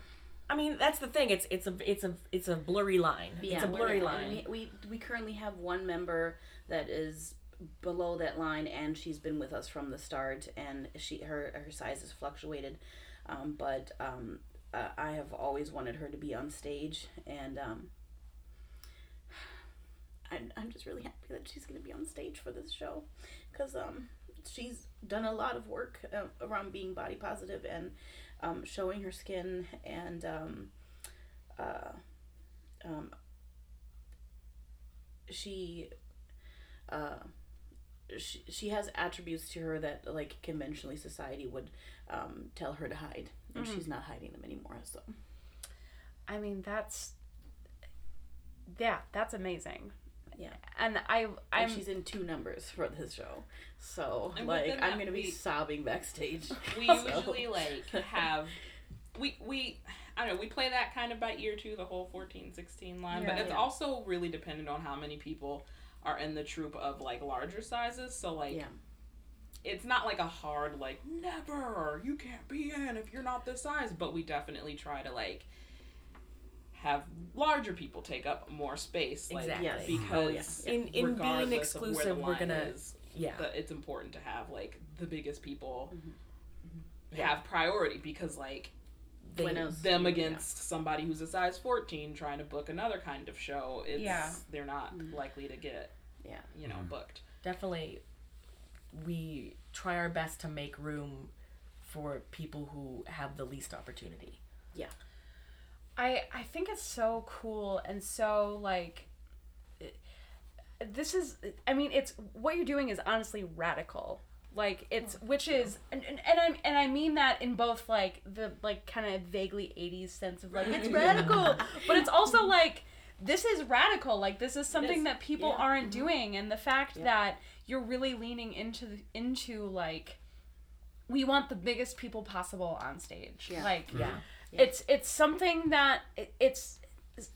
i mean that's the thing. It's it's a it's a it's a blurry line. Yeah, it's a blurry line. We, we we currently have one member that is below that line, and she's been with us from the start, and she her her size has fluctuated, um, but um, uh, I have always wanted her to be on stage, and um, I'm I'm just really happy that she's going to be on stage for this show, because um she's done a lot of work uh, around being body positive and um, showing her skin and um, uh, um, she uh, she, she has attributes to her that like conventionally society would um, tell her to hide. And she's not hiding them anymore so. I mean that's yeah that's amazing yeah. And i i'm she's in two numbers for this show. So And like i'm gonna be we- sobbing backstage. We So- usually like have we we I don't know, we play that kind of by ear too, the whole 14, 16 line, but it's Yeah. also really dependent on how many people are in the troupe of like larger sizes. So like yeah. it's not like a hard like never! You can't be in if you're not this size. But we definitely try to like have larger people take up more space like Exactly. Yes. because Oh, yeah. In- in being regardless of where the exclusive, we're gonna- is, yeah that it's important to have like the biggest people Mm-hmm. Yeah. have priority because like They- When else- them yeah. against somebody who's a size 14 trying to book another kind of show it's Yeah. they're not Mm-hmm. likely to get yeah you know booked definitely we try our best to make room for people who have the least opportunity I I think it's so cool and so like this is I mean it's what you're doing is honestly radical. Like it's oh, which is and, and, and I and I mean that in both like the like kind of vaguely 80s sense of like it's radical, but it's also like this is radical. Like this is something is. that people Yeah. aren't mm-hmm. doing and the fact Yeah. that you're really leaning into the, into like we want the biggest people possible on stage. Yeah. Like yeah it's it's something that it, it's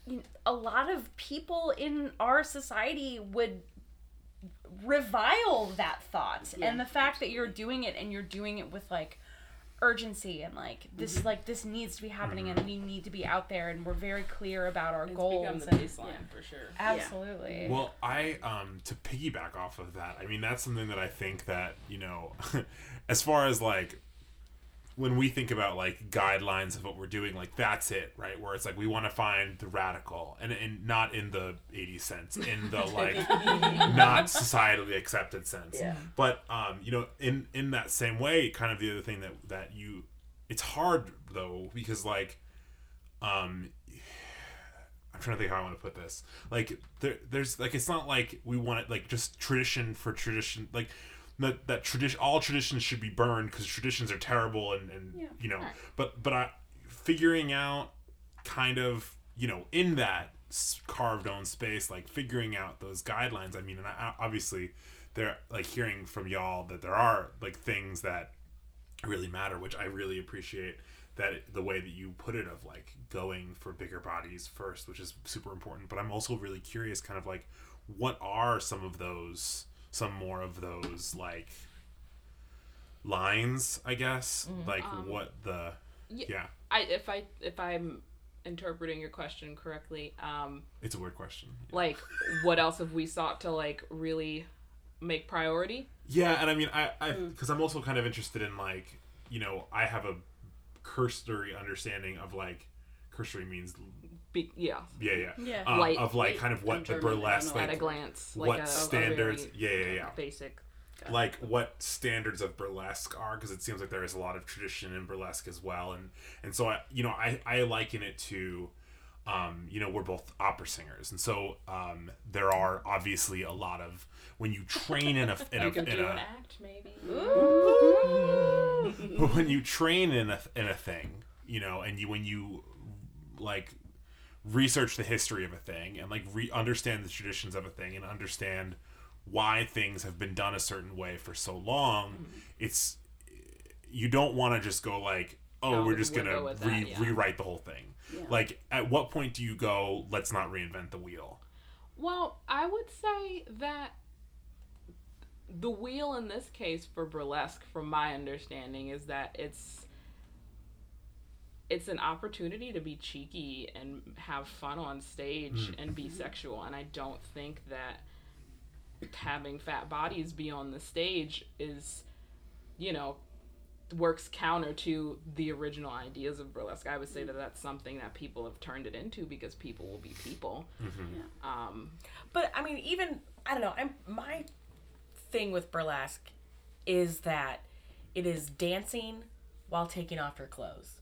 you know, a lot of people in our society would revile that thought. Yeah, and the fact that you're doing it and you're doing it with like urgency and like this Mm-hmm. like this needs to be happening and we need to be out there and we're very clear about our it's goals become the and baseline yeah. for sure. Absolutely. Well, I um to piggyback off of that, I mean that's something that I think that, you know, as far as like when we think about like guidelines of what we're doing, like that's it, right? Where it's like we want to find the radical and and not in the eighty sense, in the like not societally accepted sense. Yeah. But um, you know, in in that same way, kind of the other thing that that you it's hard though because like um I'm trying to think how I want to put this. Like there, there's like it's not like we want it like just tradition for tradition. Like that that tradition all traditions should be burned because traditions are terrible and and Yeah. you know but but I figuring out kind of you know in that carved own space like figuring out those guidelines I mean and I, obviously they're like hearing from y'all that there are like things that really matter which I really appreciate that the way that you put it of like going for bigger bodies first which is super important but I'm also really curious kind of like what are some of those some more of those like lines i guess mm-hmm. like um, what the yeah. yeah I if I if I'm interpreting your question correctly, um, it's a weird question like what else have we sought to like really make priority? yeah and i mean i i mm. because i'm also kind of interested in like you know i have a cursory understanding of like cursory means Be, yeah, yeah yeah Yeah. um, Light- of like kind of what the German, burlesque know. at a glance, like what a, a standards very yeah yeah yeah basic. like what standards of burlesque are because it seems like there is a lot of tradition in burlesque as well and and so i you know i i liken it to um you know we're both opera singers and so um there are obviously a lot of when you train in a in a, You can in do a an act, maybe. but when you train in a in a thing, you know, and you when you like research the history of a thing and like re- understand the traditions of a thing and understand why things have been done a certain way for so long, mm-hmm. it's you don't want to just go like, oh, Oh, we're just we'll gonna go that, re- yeah. rewrite the whole thing. Yeah. Like, at what point do you go, let's not reinvent the wheel? Well, I would say that the wheel in this case for burlesque, from my understanding, is that it's it's an opportunity to be cheeky and have fun on stage hmm. and be mm-hmm. sexual. And I don't think that having fat bodies be on the stage is, you know, works counter to the original ideas of burlesque. I would say that that's something that people have turned it into because people will be people. Mm-hmm. Um, But I mean, even I don't know. I'm my thing with burlesque is that it is dancing while taking off your clothes.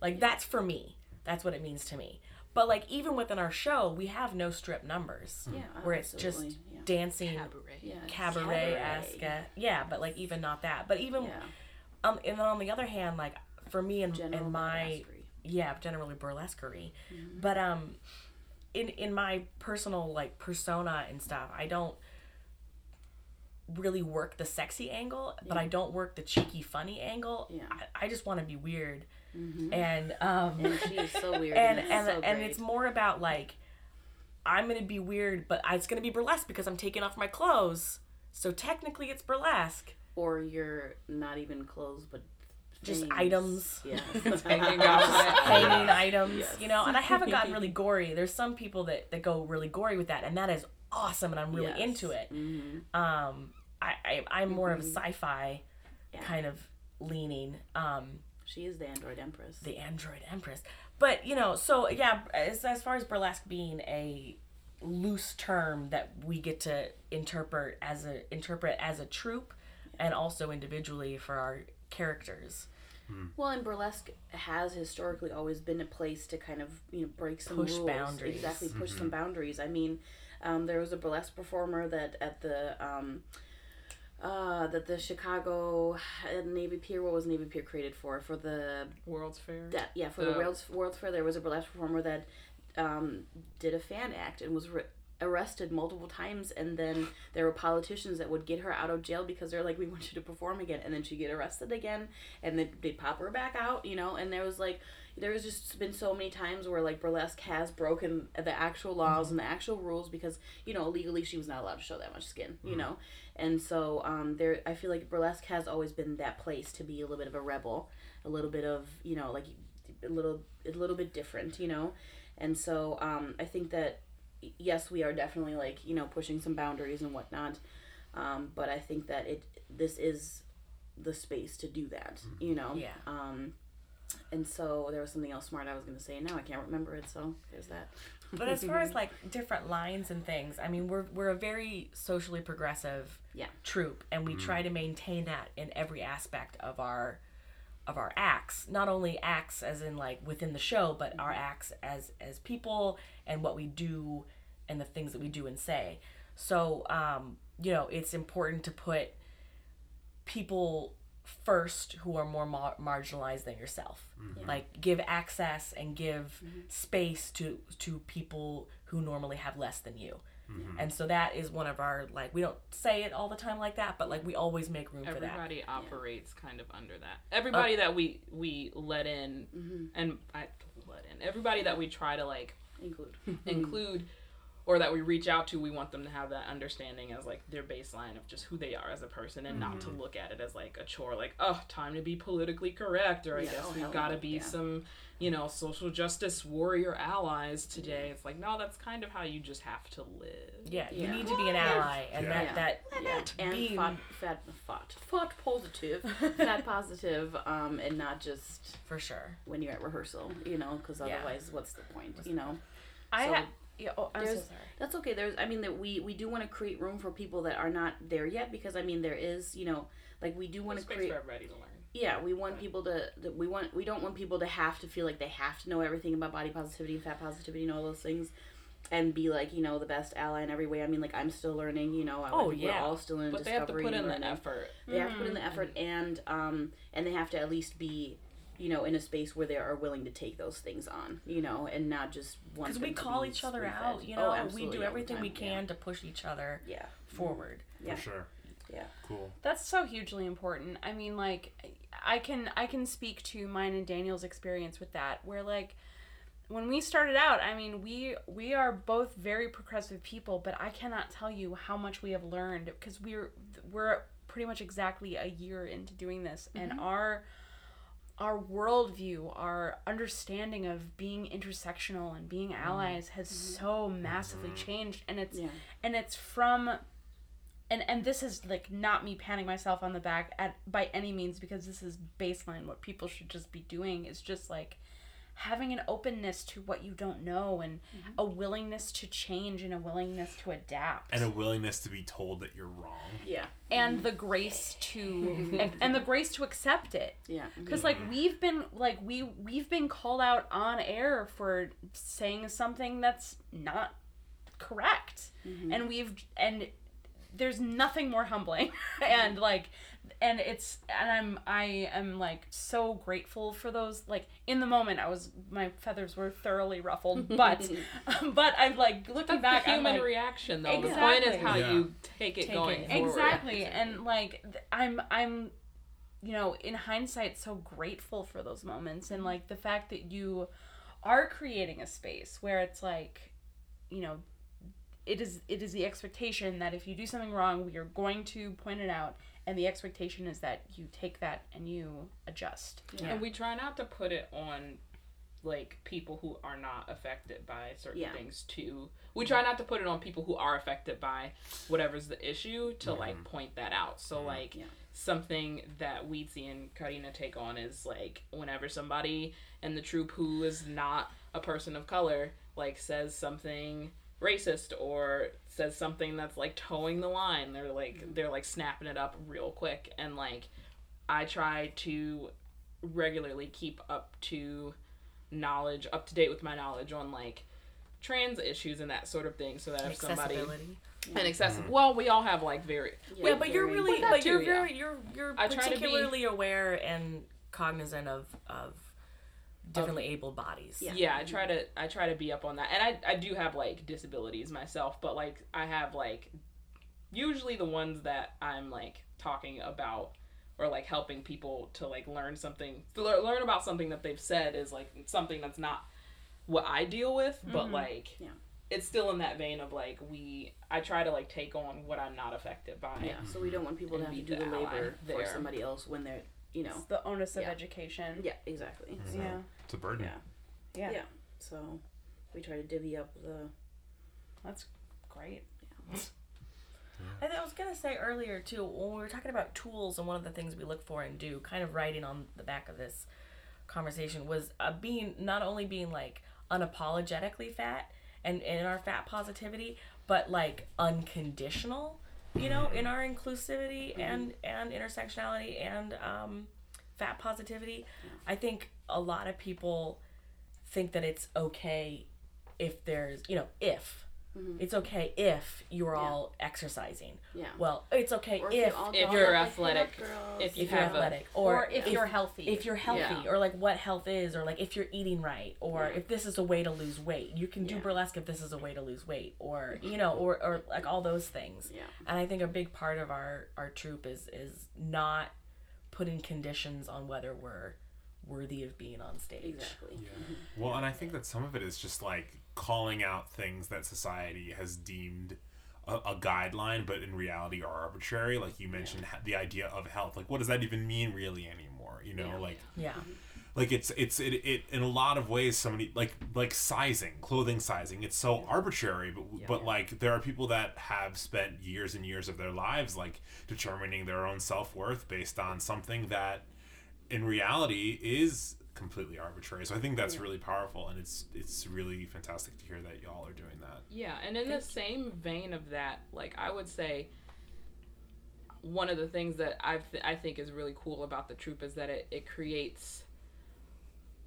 Like that's for me. That's what it means to me. But like even within our show, we have no strip numbers. Yeah, Where it's just yeah. dancing cabaret. Yeah, it's cabaret esque. Yeah, but like even not that. But even Yeah. um and then on the other hand, like for me and, General and my yeah generally burlesquerie but um in in my personal like persona and stuff i don't really work the sexy angle but i don't work the cheeky funny angle Yeah. i, I just want to be weird and um And she is so weird. and it's and, so and it's more about like i'm gonna be weird but it's gonna be burlesque because i'm taking off my clothes so technically it's burlesque or you're not even clothes, but Just things. items. Yeah. Hanging hanging items, Yes. you know. And I haven't gotten really gory. There's some people that that go really gory with that, and that is awesome, and I'm really Yes. into it. Mhm. Um, I, I I'm more of a sci-fi Yeah. kind of leaning. Um, She is the android empress. the android empress, but you know, so yeah, as as far as burlesque being a loose term that we get to interpret as a interpret as a troupe, and also individually for our characters. Well, and burlesque has historically always been a place to kind of you know break some Push rules. boundaries. Exactly, push some boundaries. I mean, um, there was a burlesque performer that at the um, uh, that the Chicago Navy Pier. What was Navy Pier created for? For the World's Fair. that yeah for the Oh. World's World's Fair. There was a burlesque performer that um, did a fan act and was. Re- arrested multiple times and then there were politicians that would get her out of jail because they're like we want you to perform again and then she'd get arrested again and then they'd pop her back out you know and there was like there was just been so many times where like burlesque has broken the actual laws and the actual rules because you know legally she was not allowed to show that much skin you know and so um there i feel like burlesque has always been that place to be a little bit of a rebel a little bit of you know like a little a little bit different you know and so um i think that yes we are definitely like you know pushing some boundaries and whatnot um but i think that it this is the space to do that you know Yeah. um and so there was something else smart I was gonna say. Now I can't remember it. So there's that. But as far as like different lines and things, I mean, we're we're a very socially progressive Yeah. troupe, and we mm. try to maintain that in every aspect of our of our acts. Not only acts as in like within the show, but our mm-hmm. acts as as people and what we do and the things that we do and say. So, um, you know, it's important to put people first who are more mar- marginalized than yourself. Mm-hmm. Like give access and give mm-hmm. space to to people who normally have less than you. Mm-hmm. And so that is one of our like we don't say it all the time like that, but like we always make room for that. Everybody operates kind of under that. Oh. Everybody that we we let in, mm-hmm. and I let in everybody that we try to like Include. include or that we reach out to, we want them to have that understanding as like their baseline of just who they are as a person and not to mm-hmm. look at it as like a chore, like, oh, time to be politically correct, or I Yeah, guess oh, we've got to be yeah. some, you know, social justice warrior allies today. It's like, no, that's kind of how you just have to live. Yeah, you Yeah. need to be an ally, and Yeah. that Yeah. that Yeah, and being- fat, fat, fat, fat positive, fat positive, um, and not just for sure. when you're at rehearsal, you know, because Yeah. otherwise, what's the point, you know? I So, ha- yeah, oh, I'm so sorry. That's okay. There's, I mean, that we we do want to create room for people that are not there yet, because I mean, there is, you know, like we do want to create. for everybody to learn. Yeah, we want people to. That we want. We don't want people to have to feel like they have to know everything about body positivity, fat positivity, and all those things, and be like you know the best ally in every way. I mean, like I'm still learning. You know, I Oh, yeah. we're all still in But they have to discovery. put in and the effort. They have to put in the effort, and um, and they have to at least be, you know, in a space where they are willing to take those things on. You know, and not just want Because we call each other out, you Oh, know, we do everything we time, can to push each other Yeah. forward. Yeah. For sure. Yeah. Cool. That's so hugely important. I mean, like, I can I can speak to mine and Daniel's experience with that, where like when we started out, I mean, we we are both very progressive people, but I cannot tell you how much we have learned because we're we're pretty much exactly a year into doing this, and mm-hmm. our our worldview, our understanding of being intersectional and being mm-hmm. allies has mm-hmm. so massively changed, and it's Yeah. and it's from and and this is like not me patting myself on the back at by any means because this is baseline. What people should just be doing is just like having an openness to what you don't know and mm-hmm. a willingness to change and a willingness to adapt. And a willingness to be told that you're wrong. Yeah. and the grace to and, and the grace to accept it. Yeah. because like mm-hmm. we've been like we we've been called out on air for saying something that's not correct. Mm-hmm. And we've and there's nothing more humbling and like and it's and i'm i am like so grateful for those like in the moment i was my feathers were thoroughly ruffled but but i'm like looking That's back the human like, reaction, though. The point is Exactly. how Yeah. you take it Take going it. forward. exactly and like i'm i'm you know in hindsight so grateful for those moments and like the fact that you are creating a space where it's like you know it is it is the expectation that if you do something wrong we are going to point it out and the expectation is that you take that and you adjust And we try not to put it on like people who are not affected by certain Yeah. things too. We try not to put it on people who are affected by whatever's the issue to like point that out. So like Yeah. something that we see and Karina take on is like whenever somebody in the troupe who is not a person of color like says something racist or says something that's like towing the line. They're like mm-hmm. they're like snapping it up real quick. And like I try to regularly keep up to knowledge, up to date with my knowledge on like trans issues and that sort of thing, so that if somebody Accessibility. Mm-hmm. and accessible, mm-hmm. well, we all have like very Yeah, but you're really, Well, that but you're too, yeah. very, you're you're I try to be- particularly aware and cognizant of of differently able bodies. Yeah. yeah. I mm-hmm. try to I try to be up on that, and I I do have like disabilities myself, but like I have like usually the ones that I'm like talking about or like helping people to like learn something to learn about something that they've said is like something that's not what I deal with, but mm-hmm. like Yeah. it's still in that vein of like we I try to like take on what I'm not affected by. Yeah. So we don't want people to have to do the the ally labor for somebody else when they're, you know. it's the onus of Yeah. education Yeah. Exactly. Mm-hmm. So, yeah It's a burden. Yeah. yeah Yeah. So we try to divvy up the. that's great Yeah. And I was gonna say earlier too, when we were talking about tools and one of the things we look for and do, kind of writing on the back of this conversation was uh, being not only being like unapologetically fat and in our fat positivity, but like unconditional, you know, in our inclusivity and and intersectionality and um, fat positivity. I think a lot of people think that it's okay if there's you know if mm-hmm. It's okay if you're Yeah. all exercising. Yeah. Well, it's okay Or if if, if you're athletic, if you if you're have a- athletic Or, if, you're healthy. if you're healthy Yeah. or like what health is or like if you're eating right or Yeah. if this is a way to lose weight you can do Yeah. burlesque if this is a way to lose weight or you know or, or like all those things Yeah. and i think a big part of our our troupe is is not putting conditions on whether we're worthy of being on stage Exactly. Mm-hmm. Well, and I think that some of it is just like calling out things that society has deemed a, a guideline, but in reality are arbitrary. Like you mentioned, ha- the idea of health. Like, what does that even mean really anymore? You know, Yeah. like yeah mm-hmm. like it's it's it, it in a lot of ways somebody like like sizing clothing sizing it's so arbitrary but but like there are people that have spent years and years of their lives like determining their own self-worth based on something that in reality is completely arbitrary. So i think that's really powerful and it's it's really fantastic to hear that y'all are doing that. Yeah, and in the same vein of that, like I would say, one of the things that I th- I think is really cool about the troupe is that it, it creates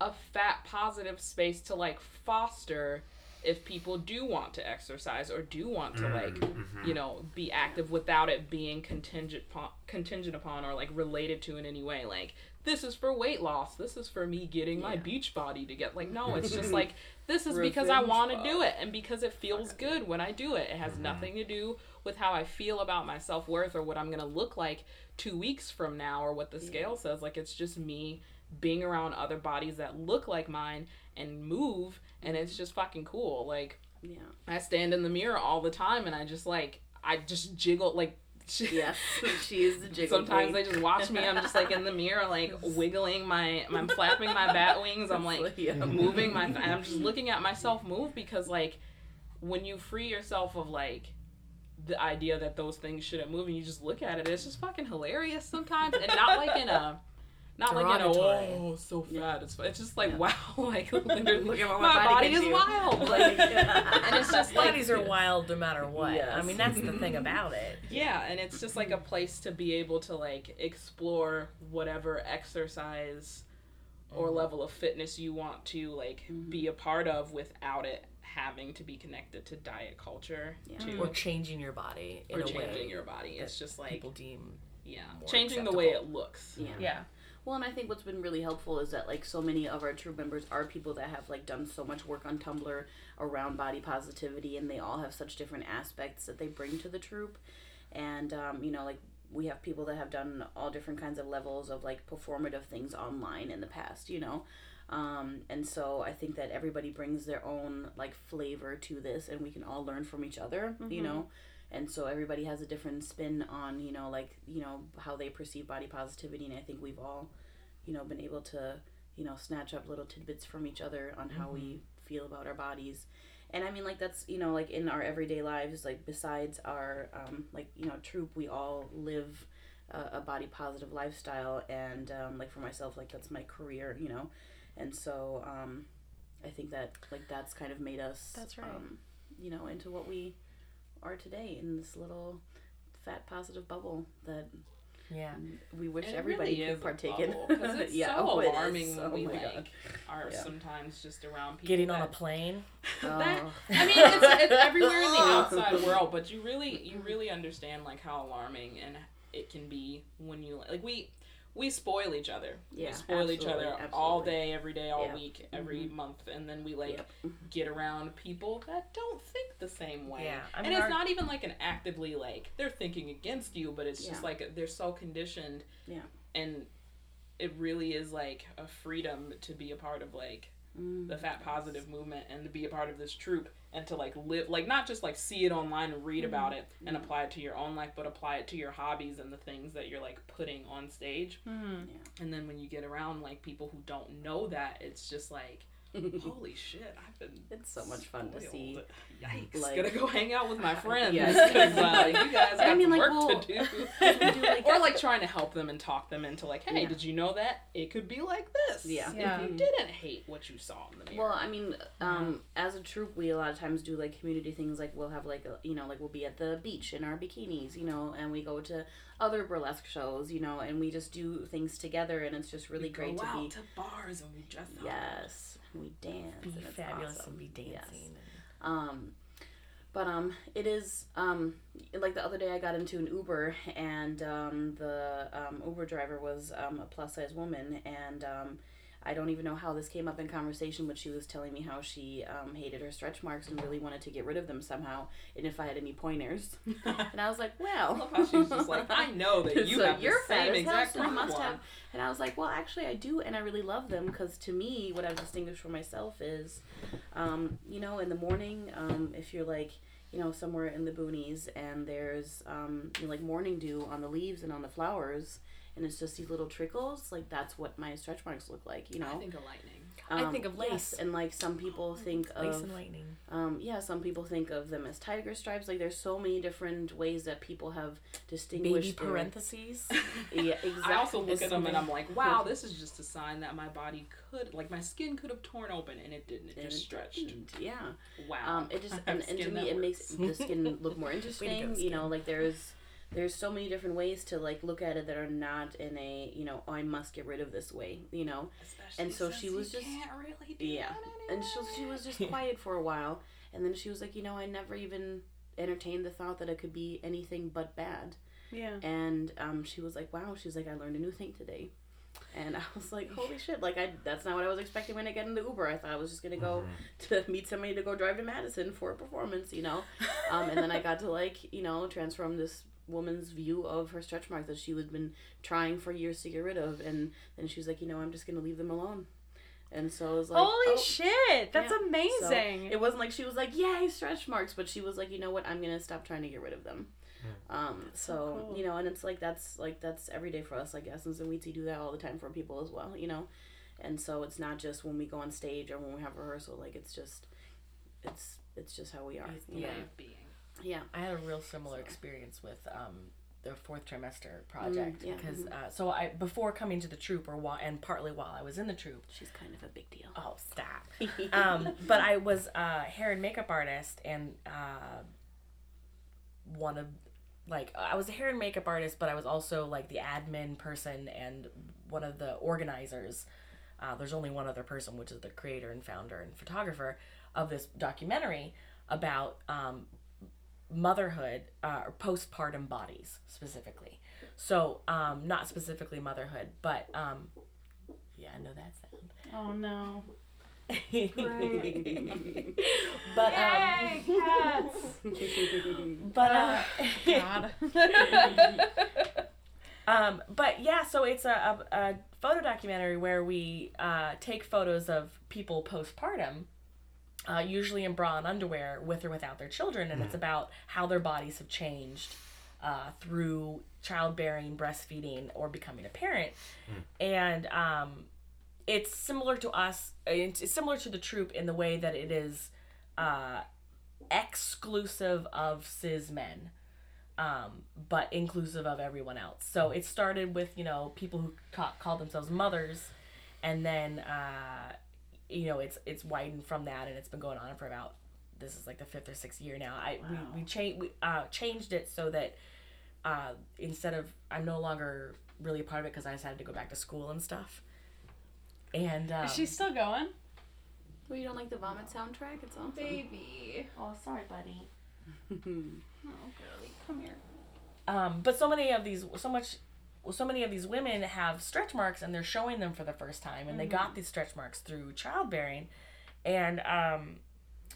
a fat positive space to like foster if people do want to exercise or do want to like mm, mm-hmm. you know be active without it being contingent upon, contingent upon or like related to in any way. Like this is for weight loss. This is for me getting my beach body to get like no it's just like this is because I want to do it and because it feels good when I do it. It has nothing to do with how I feel about my self-worth or what I'm going to look like 2 weeks from now or what the scale says. Like it's just me being around other bodies that look like mine and move and it's just fucking cool. Like Yeah. I stand in the mirror all the time and I just like I just jiggle like Yes. she is the jiggle. Sometimes queen. they just watch me. I'm just like in the mirror, like wiggling my, I'm flapping my bat wings. I'm like Yeah. moving my, and I'm just looking at myself move because like when you free yourself of like the idea that those things shouldn't move and you just look at it, it's just fucking hilarious sometimes, and not like in a. Not like in a oh so fat it's it's just like Yeah. wow like literally, Look at what my, my body, body is can do. wild like and it's just like bodies are wild no matter what Yes. i mean that's the thing about it yeah, and it's just like a place to be able to like explore whatever exercise or mm-hmm. level of fitness you want to like mm-hmm. be a part of without it having to be connected to diet culture Yeah. to or changing your body in or a changing way your body. It's just like people deem yeah, more changing the way it looks. Yeah. yeah. Well, and I think what's been really helpful is that like so many of our troupe members are people that have like done so much work on Tumblr around body positivity, and they all have such different aspects that they bring to the troupe. And um, you know, like we have people that have done all different kinds of levels of like performative things online in the past. You know. Um, and so I think that everybody brings their own like flavor to this, and we can all learn from each other. You know, and so everybody has a different spin on you know like you know how they perceive body positivity. And i think we've all you know been able to you know snatch up little tidbits from each other on how we feel about our bodies. And i mean like that's you know like in our everyday lives like besides our um, like you know troupe we all live a, a body positive lifestyle. And um, like for myself like that's my career you know? And so um, i think that like that's kind of made us That's right. um, you know into what we are today in this little fat positive bubble that yeah we wish It everybody really could partake bubble, in. 'cause it's yeah, so oh, it is. alarming when Oh we my like God. are Yeah. sometimes just around people getting on a plane that Oh. I mean, it's, it's everywhere in the oh. outside world, but you really, you mm-hmm. really understand like how alarming and it can be when you like we, we spoil each other. Yeah, we spoil each other absolutely, all day, every day, all Yeah. week, every mm-hmm. month, and then we like Yep. get around people that don't think the same way. Yeah, I and it's our- not even like an actively like they're thinking against you, but it's just like they're so conditioned. Yeah. And it really is like a freedom to be a part of like Mm. the fat positive movement and to be a part of this troupe and to like live like not just like see it online and read about it and apply it to your own life but apply it to your hobbies and the things that you're like putting on stage Mm. and then when you get around like people who don't know that it's just like holy shit i've been It's so much fun to see. yikes Like- gotta go hang out with my friends Yes. because uh, you guys I mean, like, work well, to do do, like- or like trying to help them and talk them into like hey Yeah. did you know that it could be like this Yeah. Yeah. if you didn't hate what you saw in the mirror Well, I mean, um, as a troupe, we a lot of times do like community things. Like we'll have like a, you know, like we'll be at the beach in our bikinis, you know, and we go to other burlesque shows, you know, and we just do things together, and it's just really we great go to out be. to bars and we dress up. Yes, and we dance. be and it's fabulous awesome. and be Yes. Um, But um, it is um, like the other day I got into an Uber and um, the um, Uber driver was um, a plus size woman and um, I don't even know how this came up in conversation, but she was telling me how she um, hated her stretch marks and really wanted to get rid of them somehow, and if I had any pointers. and I was like, I well, love how she's just like, I know that you so have you're the same fat as hell, exact I must have. And I was like, well, actually, I do, and I really love them because to me, what I've distinguished for myself is, um, you know, in the morning, um, if you're like, you know, somewhere in the boonies and there's, um, you know, like morning dew on the leaves and on the flowers, and it's just these little trickles, like that's what my stretch marks look like, you know. I think of lightning. I Um, think of yes, lace. and like some people think of Lace of and lightning. um, yeah, some people think of them as tiger stripes. Like there's so many different ways that people have distinguished. Baby their- parentheses. Yeah, exactly. I also look at them and I'm like, wow, this is just a sign that my body could, like, my skin could have torn open and it didn't. It And just it stretched. didn't, Yeah. Wow. Um, it just and, and to me that it makes the skin look more go, interesting. You know, like there's there's so many different ways to like look at it that are not in a you know oh, I must get rid of this way. You know, Especially and so since she was just- can't really do yeah. that and so she was just quiet for a while, and then she was like, you know, I never even entertained the thought that it could be anything but bad. Yeah. And um, she was like, wow. She's like, I learned a new thing today. And I was like, holy shit! Like I, that's not what I was expecting when I get in the Uber. I thought I was just gonna go to meet somebody to go drive to Madison for a performance, you know. Um, and then I got to like, you know, transform this woman's view of her stretch marks that she had been trying for years to get rid of, and then she was like, you know, I'm just gonna leave them alone. And so I was like, Holy oh. shit! That's Yeah. So, amazing. it wasn't like she was like, "Yay, stretch marks," but she was like, "You know what? I'm gonna stop trying to get rid of them." Um, so, so cool. you know, and it's like that's like that's every day for us, I guess, and so we do that all the time for people as well, you know. And so it's not just when we go on stage or when we have rehearsal, like it's just, it's it's just how we are. you Yeah. know? Yeah. I had a real similar experience with um, the fourth trimester project Mm, yeah. because uh, so I before coming to the troupe or while and partly while I was in the troupe. She's kind of a big deal. Oh, stop. um, but I was a hair and makeup artist and uh, one of like I was a hair and makeup artist, but I was also like the admin person and one of the organizers. Uh, there's only one other person, which is the creator and founder and photographer of this documentary about um, motherhood uh, or postpartum bodies specifically. So um, not specifically motherhood, but um, yeah, I know that sound. oh no. but um, cats. but uh, God. um, but yeah, so it's a, a, a photo documentary where we uh, take photos of people postpartum. Uh, usually in bra and underwear, with or without their children, and it's about how their bodies have changed uh, through childbearing, breastfeeding, or becoming a parent. And um, it's similar to us. It's similar to the troupe in the way that it is uh, exclusive of cis men, um, but inclusive of everyone else. So it started with you know people who ca- call themselves mothers, and then uh, you know it's it's widened from that, and it's been going on for about this is like the fifth or sixth year now. I we we, cha- we uh, changed it so that uh, instead of I'm no longer really a part of it because I decided to go back to school and stuff. And um, Is she still going? Well, you don't like the vomit soundtrack? It's awesome. Baby. oh sorry, buddy. Oh, girly. Come here. Um, but so many of these, so much, well, so many of these women have stretch marks, and they're showing them for the first time, and they got these stretch marks through childbearing, and um,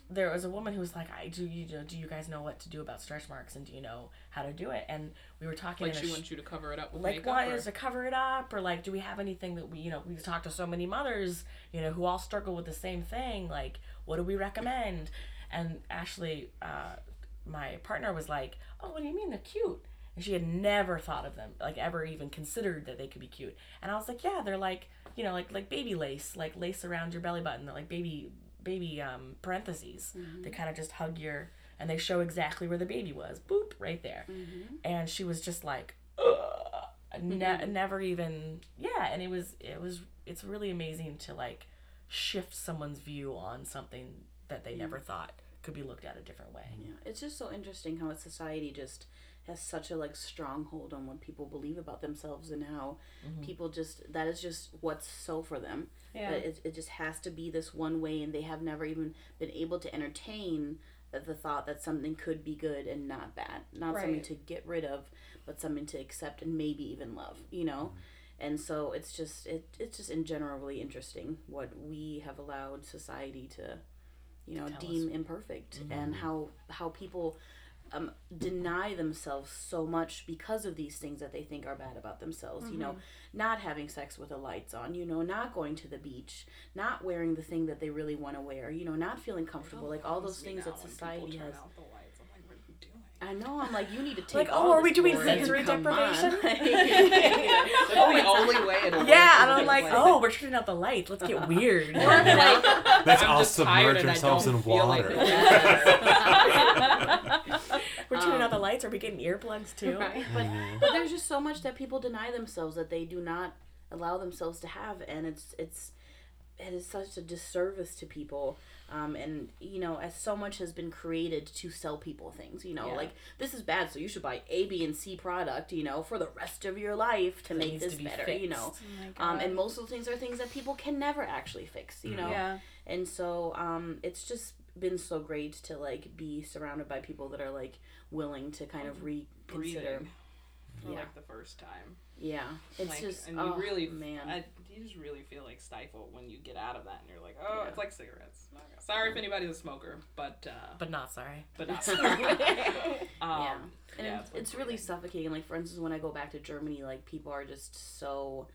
there was a woman who was like, "I do you know, do you guys know what to do about stretch marks, and do you know how to do it?" And we were talking Like she sh- wants you to cover it up with like or- is to cover it up or like do we have anything that we you know we've talked to so many mothers you know who all struggle with the same thing like what do we recommend? And ashley uh, my partner was like oh what do you mean they're cute and she had never thought of them like ever even considered that they could be cute. And i was like yeah they're like you know like like baby lace like lace around your belly button they're like baby baby um parentheses. Mm-hmm. They kind of just hug your and they show exactly where the baby was. Boop right there. Mm-hmm. And she was just like Ugh, ne- mm-hmm. never even yeah and it was it was it's really amazing to like shift someone's view on something that they never thought could be looked at a different way. Yeah, it's just so interesting how a society just has such a like stronghold on what people believe about themselves and how mm-hmm. people just that is just what's so for them. Yeah. That it, it just has to be this one way, and they have never even been able to entertain the thought that something could be good and not bad, not something to get rid of, but something to accept and maybe even love. You know, and so it's just it it's just in general really interesting what we have allowed society to, you know, tell deem imperfect mm-hmm. and how how people. Um, deny themselves so much because of these things that they think are bad about themselves. You know, not having sex with the lights on, you know, not going to the beach, not wearing the thing that they really want to wear, you know, not feeling comfortable, like all those things that society has. I know. I'm like, you need to take. Like, all oh, are we doing for it. sensory Come on. deprivation? Oh, the only way it'll Yeah, and I'm like, it's oh, we're turning out the lights. Let's get weird. Let's all submerge ourselves in water. like water. we're turning out the lights. Are we getting earplugs too? Right, but but there's just so much that people deny themselves that they do not allow themselves to have, and it's it's it is such a disservice to people. Um, and you know, as so much has been created to sell people things, you know, Yeah. like this is bad, so you should buy A, B, and C product, you know, for the rest of your life to make this to be better, you know. fixed. Um, and most of the things are things that people can never actually fix, you know. Yeah. And so um, it's just been so great to like be surrounded by people that are like willing to kind of reconsider. Breathing for Yeah. like the first time. Yeah, it's like, just and you oh, really, man. I, you just really feel like stifled when you get out of that, and you're like, oh, Yeah. it's like cigarettes. Sorry if anybody's a smoker, but uh, But not sorry. but not. sorry. um, yeah, and yeah, it's, it's it's really suffocating. Like for instance, when I go back to Germany, like people are just so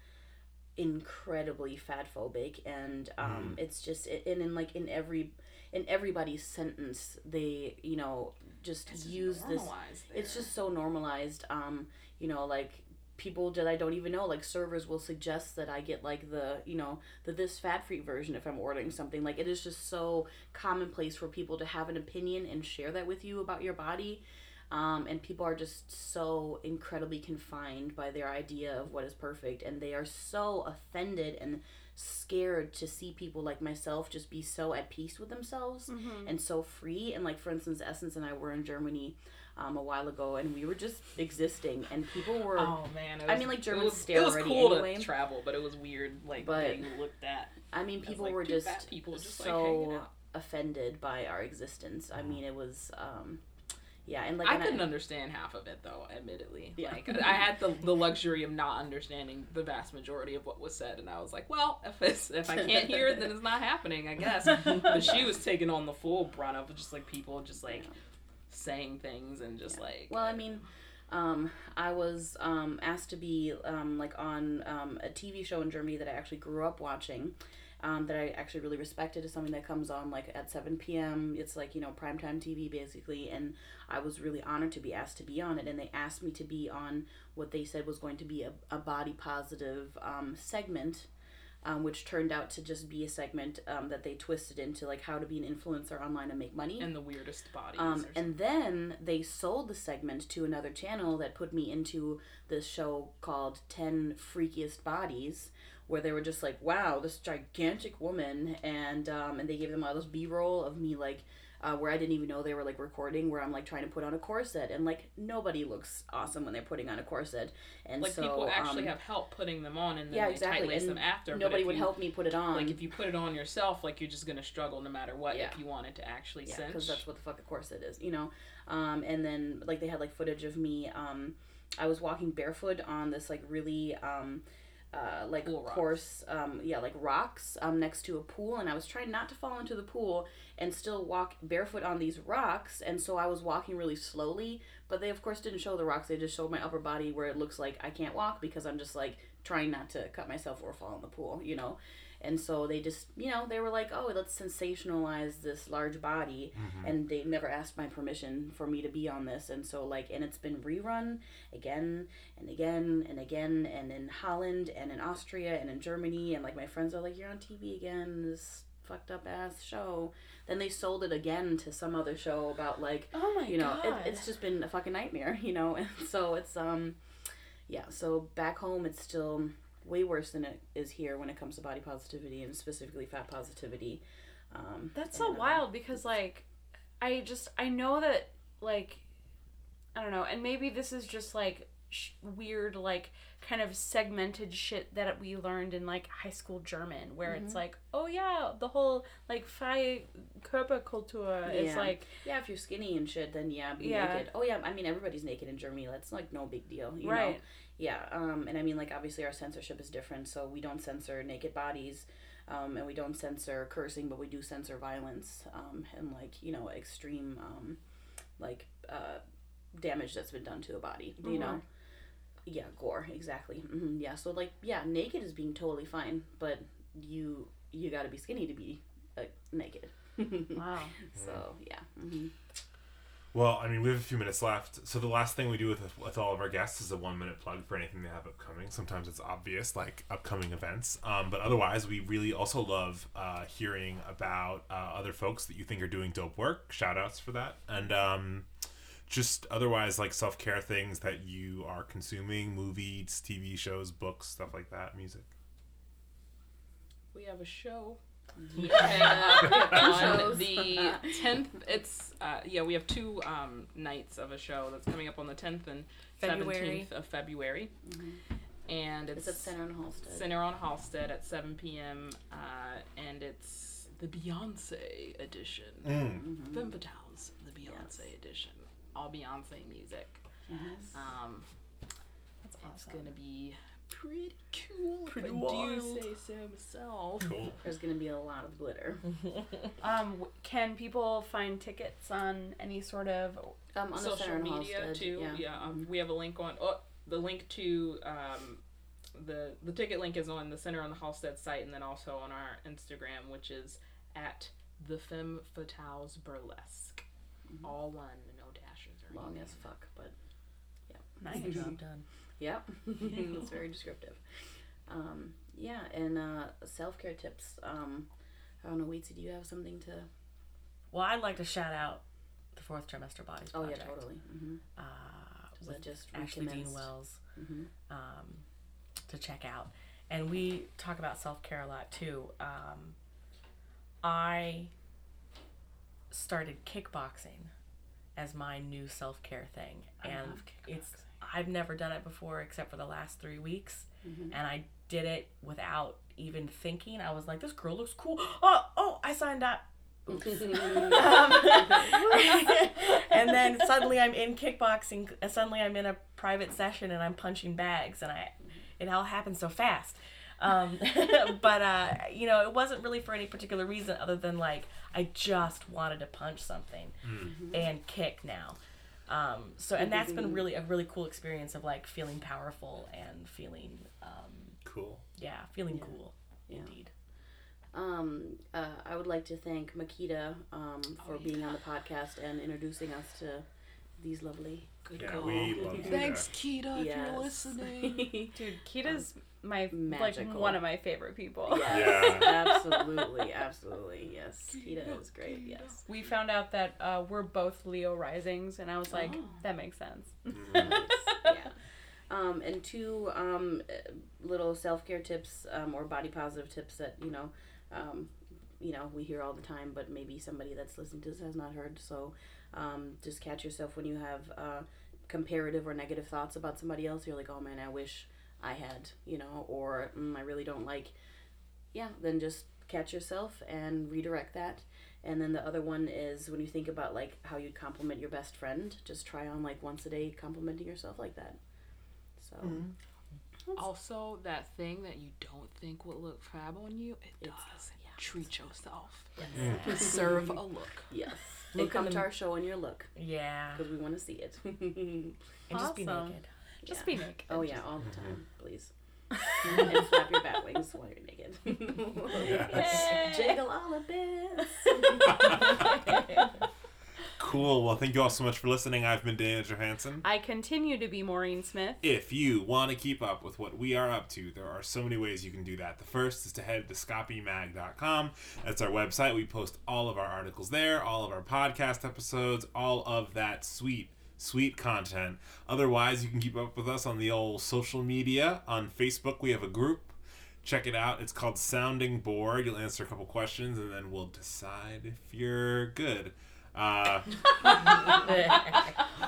incredibly fat phobic, and um, it's just and in like in every in everybody's sentence, they you know just It's just use this. normalized It's just so normalized. Um, you know, like people that I don't even know, like servers will suggest that I get like the, you know, the this fat free version if I'm ordering something. Like it is just so commonplace for people to have an opinion and share that with you about your body. Um, and people are just so incredibly confined by their idea of what is perfect, and they are so offended and scared to see people like myself just be so at peace with themselves and so free. And like for instance, Essence and I were in Germany um, a while ago, and we were just existing, and people were. Oh man, it I mean, like, Germans was, stare It was already cool anyway. to travel, but it was weird, like But- being looked at. I mean, people like, were just people just so out. offended by our existence. I mean, it was. Um, yeah, and like I couldn't understand half of it though, admittedly. Yeah. Like I had the, the luxury of not understanding the vast majority of what was said, and I was like, well, if it's if I can't hear it, then it's not happening, I guess. But she was taking on the full brunt of just like people just like saying things and just like Well, I mean, um, I was um, asked to be um, like on um, a TV show in Germany that I actually grew up watching. Um, that I actually really respected is something that comes on like at 7 p.m. It's like, you know, primetime TV basically. And I was really honored to be asked to be on it. And they asked me to be on what they said was going to be a, a body positive um, segment um, which turned out to just be a segment um, that they twisted into like how to be an influencer online and make money. and the weirdest bodies. Um, and then they sold the segment to another channel that put me into this show called 10 Freakiest Bodies, where they were just like, wow, this gigantic woman. And, um, and they gave them all this B roll of me, like, uh, where I didn't even know they were like recording, where I'm like trying to put on a corset. And like, nobody looks awesome when they're putting on a corset. And like so, people actually um, have help putting them on, and then yeah, they exactly. tight lace them after. nobody would you- help me put it on. Like if you put it on yourself, like you're just gonna struggle no matter what. Yeah. If you wanted to actually Yeah, cinch. because that's what the fuck a corset is, you know. Um, and then like they had like footage of me. Um, I was walking barefoot on this like really um, uh, like rocks. course, um, yeah, like rocks um, next to a pool, and I was trying not to fall into the pool and still walk barefoot on these rocks. And so I was walking really slowly, but they of course didn't show the rocks. They just showed my upper body where it looks like I can't walk because I'm just like trying not to cut myself or fall in the pool, you know. And so they just, you know, they were like, oh, let's sensationalize this large body. And they never asked my permission for me to be on this. And so, like, and it's been rerun again and again and again, and in Holland and in Austria and in Germany. And like, my friends are like, you're on TV again, this fucked up ass show. Then they sold it again to some other show about, like, Oh my you know, god. it, it's just been a fucking nightmare, you know. And so it's um, yeah. So back home, it's still way worse than it is here when it comes to body positivity and specifically fat positivity. Um, That's so uh, wild because like I just I know that like I don't know, and maybe this is just like sh- weird like kind of segmented shit that we learned in like high school German, where Mm-hmm. it's like, oh yeah, the whole like freie Körperkultur is like Yeah, if you're skinny and shit, then yeah, be Yeah. naked. Oh yeah, I mean everybody's naked in Germany. That's like no big deal, you know. Yeah, um, and I mean like obviously our censorship is different, so we don't censor naked bodies, um, and we don't censor cursing, but we do censor violence, um, and like you know extreme, um, like uh, damage that's been done to a body, you know. Yeah, gore exactly. hmm Yeah, so like yeah, naked is being totally fine, but you you got to be skinny to be uh, naked. wow. So yeah. hmm Well, I mean, we have a few minutes left. So the last thing we do with with all of our guests is a one minute plug for anything they have upcoming. Sometimes it's obvious, like upcoming events. Um, but otherwise, we really also love uh, hearing about uh, other folks that you think are doing dope work. Shout outs for that. And um, just otherwise, like self care things that you are consuming movies, TV shows, books, stuff like that, music. We have a show. Yeah. on the tenth, it's uh, yeah. We have two um, nights of a show that's coming up on the tenth and February. seventeenth of February, and It's it's at Center on Halsted. Center on Halsted at seven p.m. Uh, and it's the Beyonce edition. Mm-hmm. Femme Fatales, the Beyonce edition. All Beyonce music. Yes. Um, That's it's gonna be pretty cool. Pretty if I wild. do say so myself. Cool. There's gonna be a lot of glitter. Um, can people find tickets on any sort of? Um, on the Center social on media Halsted, too. Yeah. Yeah, um, we have a link on. Oh, the link to um, the the ticket link is on the Center on the Halsted site, and then also on our Instagram, which is at the Femme Fatales Burlesque. All one, no dashes or Long anything. as fuck, but yeah, Nice. Job done. Yep, it's very descriptive. Um, yeah, and uh, self care tips. Um, I don't know, Weedsy, do you have something to? Well, I'd like to shout out the fourth trimester bodies Oh project. yeah, totally. hmm Uh, Does with that just Ashley Dean? Wells Mhm. um, to check out. And we talk about self care a lot too. Um, I started kickboxing as my new self care thing, and love it's I've never done it before except for the last three weeks, Mhm. and I did it without even thinking. I was like, "This girl looks cool." Oh, oh! I signed up. Um, and then suddenly I'm in kickboxing. uh, Suddenly I'm in a private session and I'm punching bags, and I, it all happened so fast. Um, but uh, you know, it wasn't really for any particular reason other than like I just wanted to punch something and kick now. Um, so and that's been really a really cool experience of like feeling powerful and feeling um, Cool. yeah, feeling Yeah. cool Yeah. indeed. Um, uh, I would like to thank Makita um, Oh, for being on the podcast and introducing us to these lovely. Good Yeah, call. we love you. Thanks, Keita, if you're listening. Dude, Kita's my magical. like one of my favorite people. Yes, Yeah. absolutely, absolutely. Yes, Kita is great. Yes. We found out that uh, we're both Leo risings, and I was like, Oh. that makes sense. yeah. Um, and two um, uh, little self care tips um, or body positive tips that you know, um, you know, we hear all the time, but maybe somebody that's listening to this has not heard. So, um, just catch yourself when you have uh, comparative or negative thoughts about somebody else. You're like, oh man, I wish I had, you know, or mm, I really don't like. Yeah, then just catch yourself and redirect that. And then the other one is when you think about like how you'd compliment your best friend, just try on like once a day complimenting yourself like that. So Also, that thing that you don't think would look fab on you, it It's- does. yeah. Treat yourself. Mm. Deserve a look. yes, Look and come to our show in your look Yeah, because we want to see it. and just be naked. Just Yeah. be naked. oh yeah, all the time, mm-hmm. please. and flap your bat wings while you're naked. Yes. Jiggle all of this. Cool. Well, thank you all so much for listening. I've been Dana Johansson. I continue to be Maureen Smith. If you want to keep up with what we are up to, there are so many ways you can do that. The first is to head to scapimag.com. That's our website. We post all of our articles there, all of our podcast episodes, all of that sweet, sweet content. Otherwise, you can keep up with us on the old social media. On Facebook, we have a group. Check it out. It's called Sounding Board. You'll answer a couple questions and then we'll decide if you're good. Uh,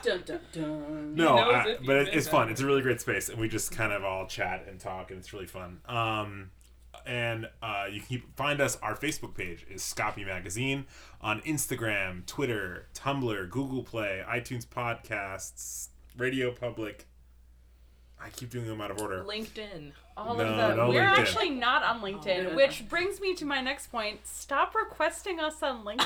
Dun, dun, dun. no, I- but it, it's fun. It's a really great space, and we just kind of all chat and talk, and it's really fun. Um, and uh, you can keep, find us. Our Facebook page is Scapi Magazine on Instagram, Twitter, Tumblr, Google Play, iTunes Podcasts, Radio Public. I keep doing them out of order. LinkedIn. All No, of them. no We're LinkedIn. actually not on LinkedIn, yeah. which brings me to my next point. Stop requesting us on LinkedIn.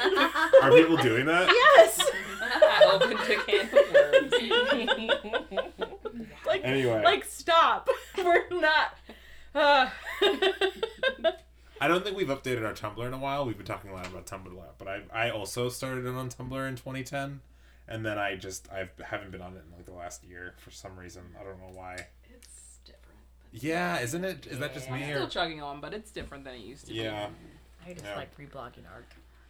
Are people doing that? yes. I opened a can of worms. Like, Anyway. like stop. We're not. Uh. I don't think we've updated our Tumblr in a while. We've been talking a lot about Tumblr a lot, but I I also started it on Tumblr in 2010, and then I just I haven't been on it in like the last year for some reason. I don't know why. It's different. Yeah, isn't it? Is that just I'm me still or? chugging on, but it's different than it used to be. Yeah. I just Yeah. like reblogging art.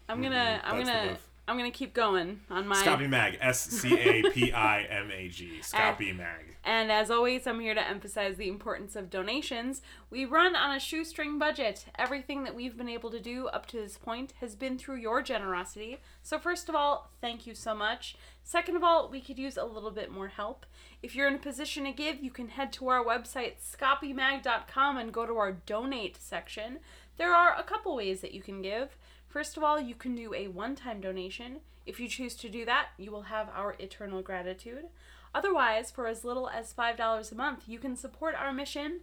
I'm gonna. I'm That's gonna. I'm gonna keep going on my. Scapi Mag. S C A P I M A G. Scapi Mag. And as always, I'm here to emphasize the importance of donations. We run on a shoestring budget. Everything that we've been able to do up to this point has been through your generosity. So, first of all, thank you so much. Second of all, we could use a little bit more help. If you're in a position to give, you can head to our website, scapimag.com, and go to our donate section. There are a couple ways that you can give. First of all, you can do a one time donation. If you choose to do that, you will have our eternal gratitude. Otherwise, for as little as $5 a month, you can support our mission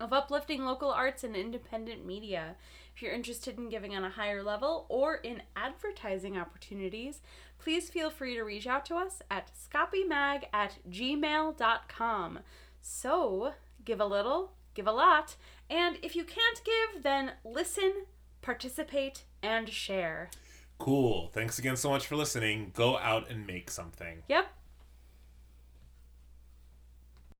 of uplifting local arts and independent media. If you're interested in giving on a higher level or in advertising opportunities, please feel free to reach out to us at scapimag at gmail.com. So, give a little, give a lot, and if you can't give, then listen, participate, and share. Cool. Thanks again so much for listening. Go out and make something. Yep,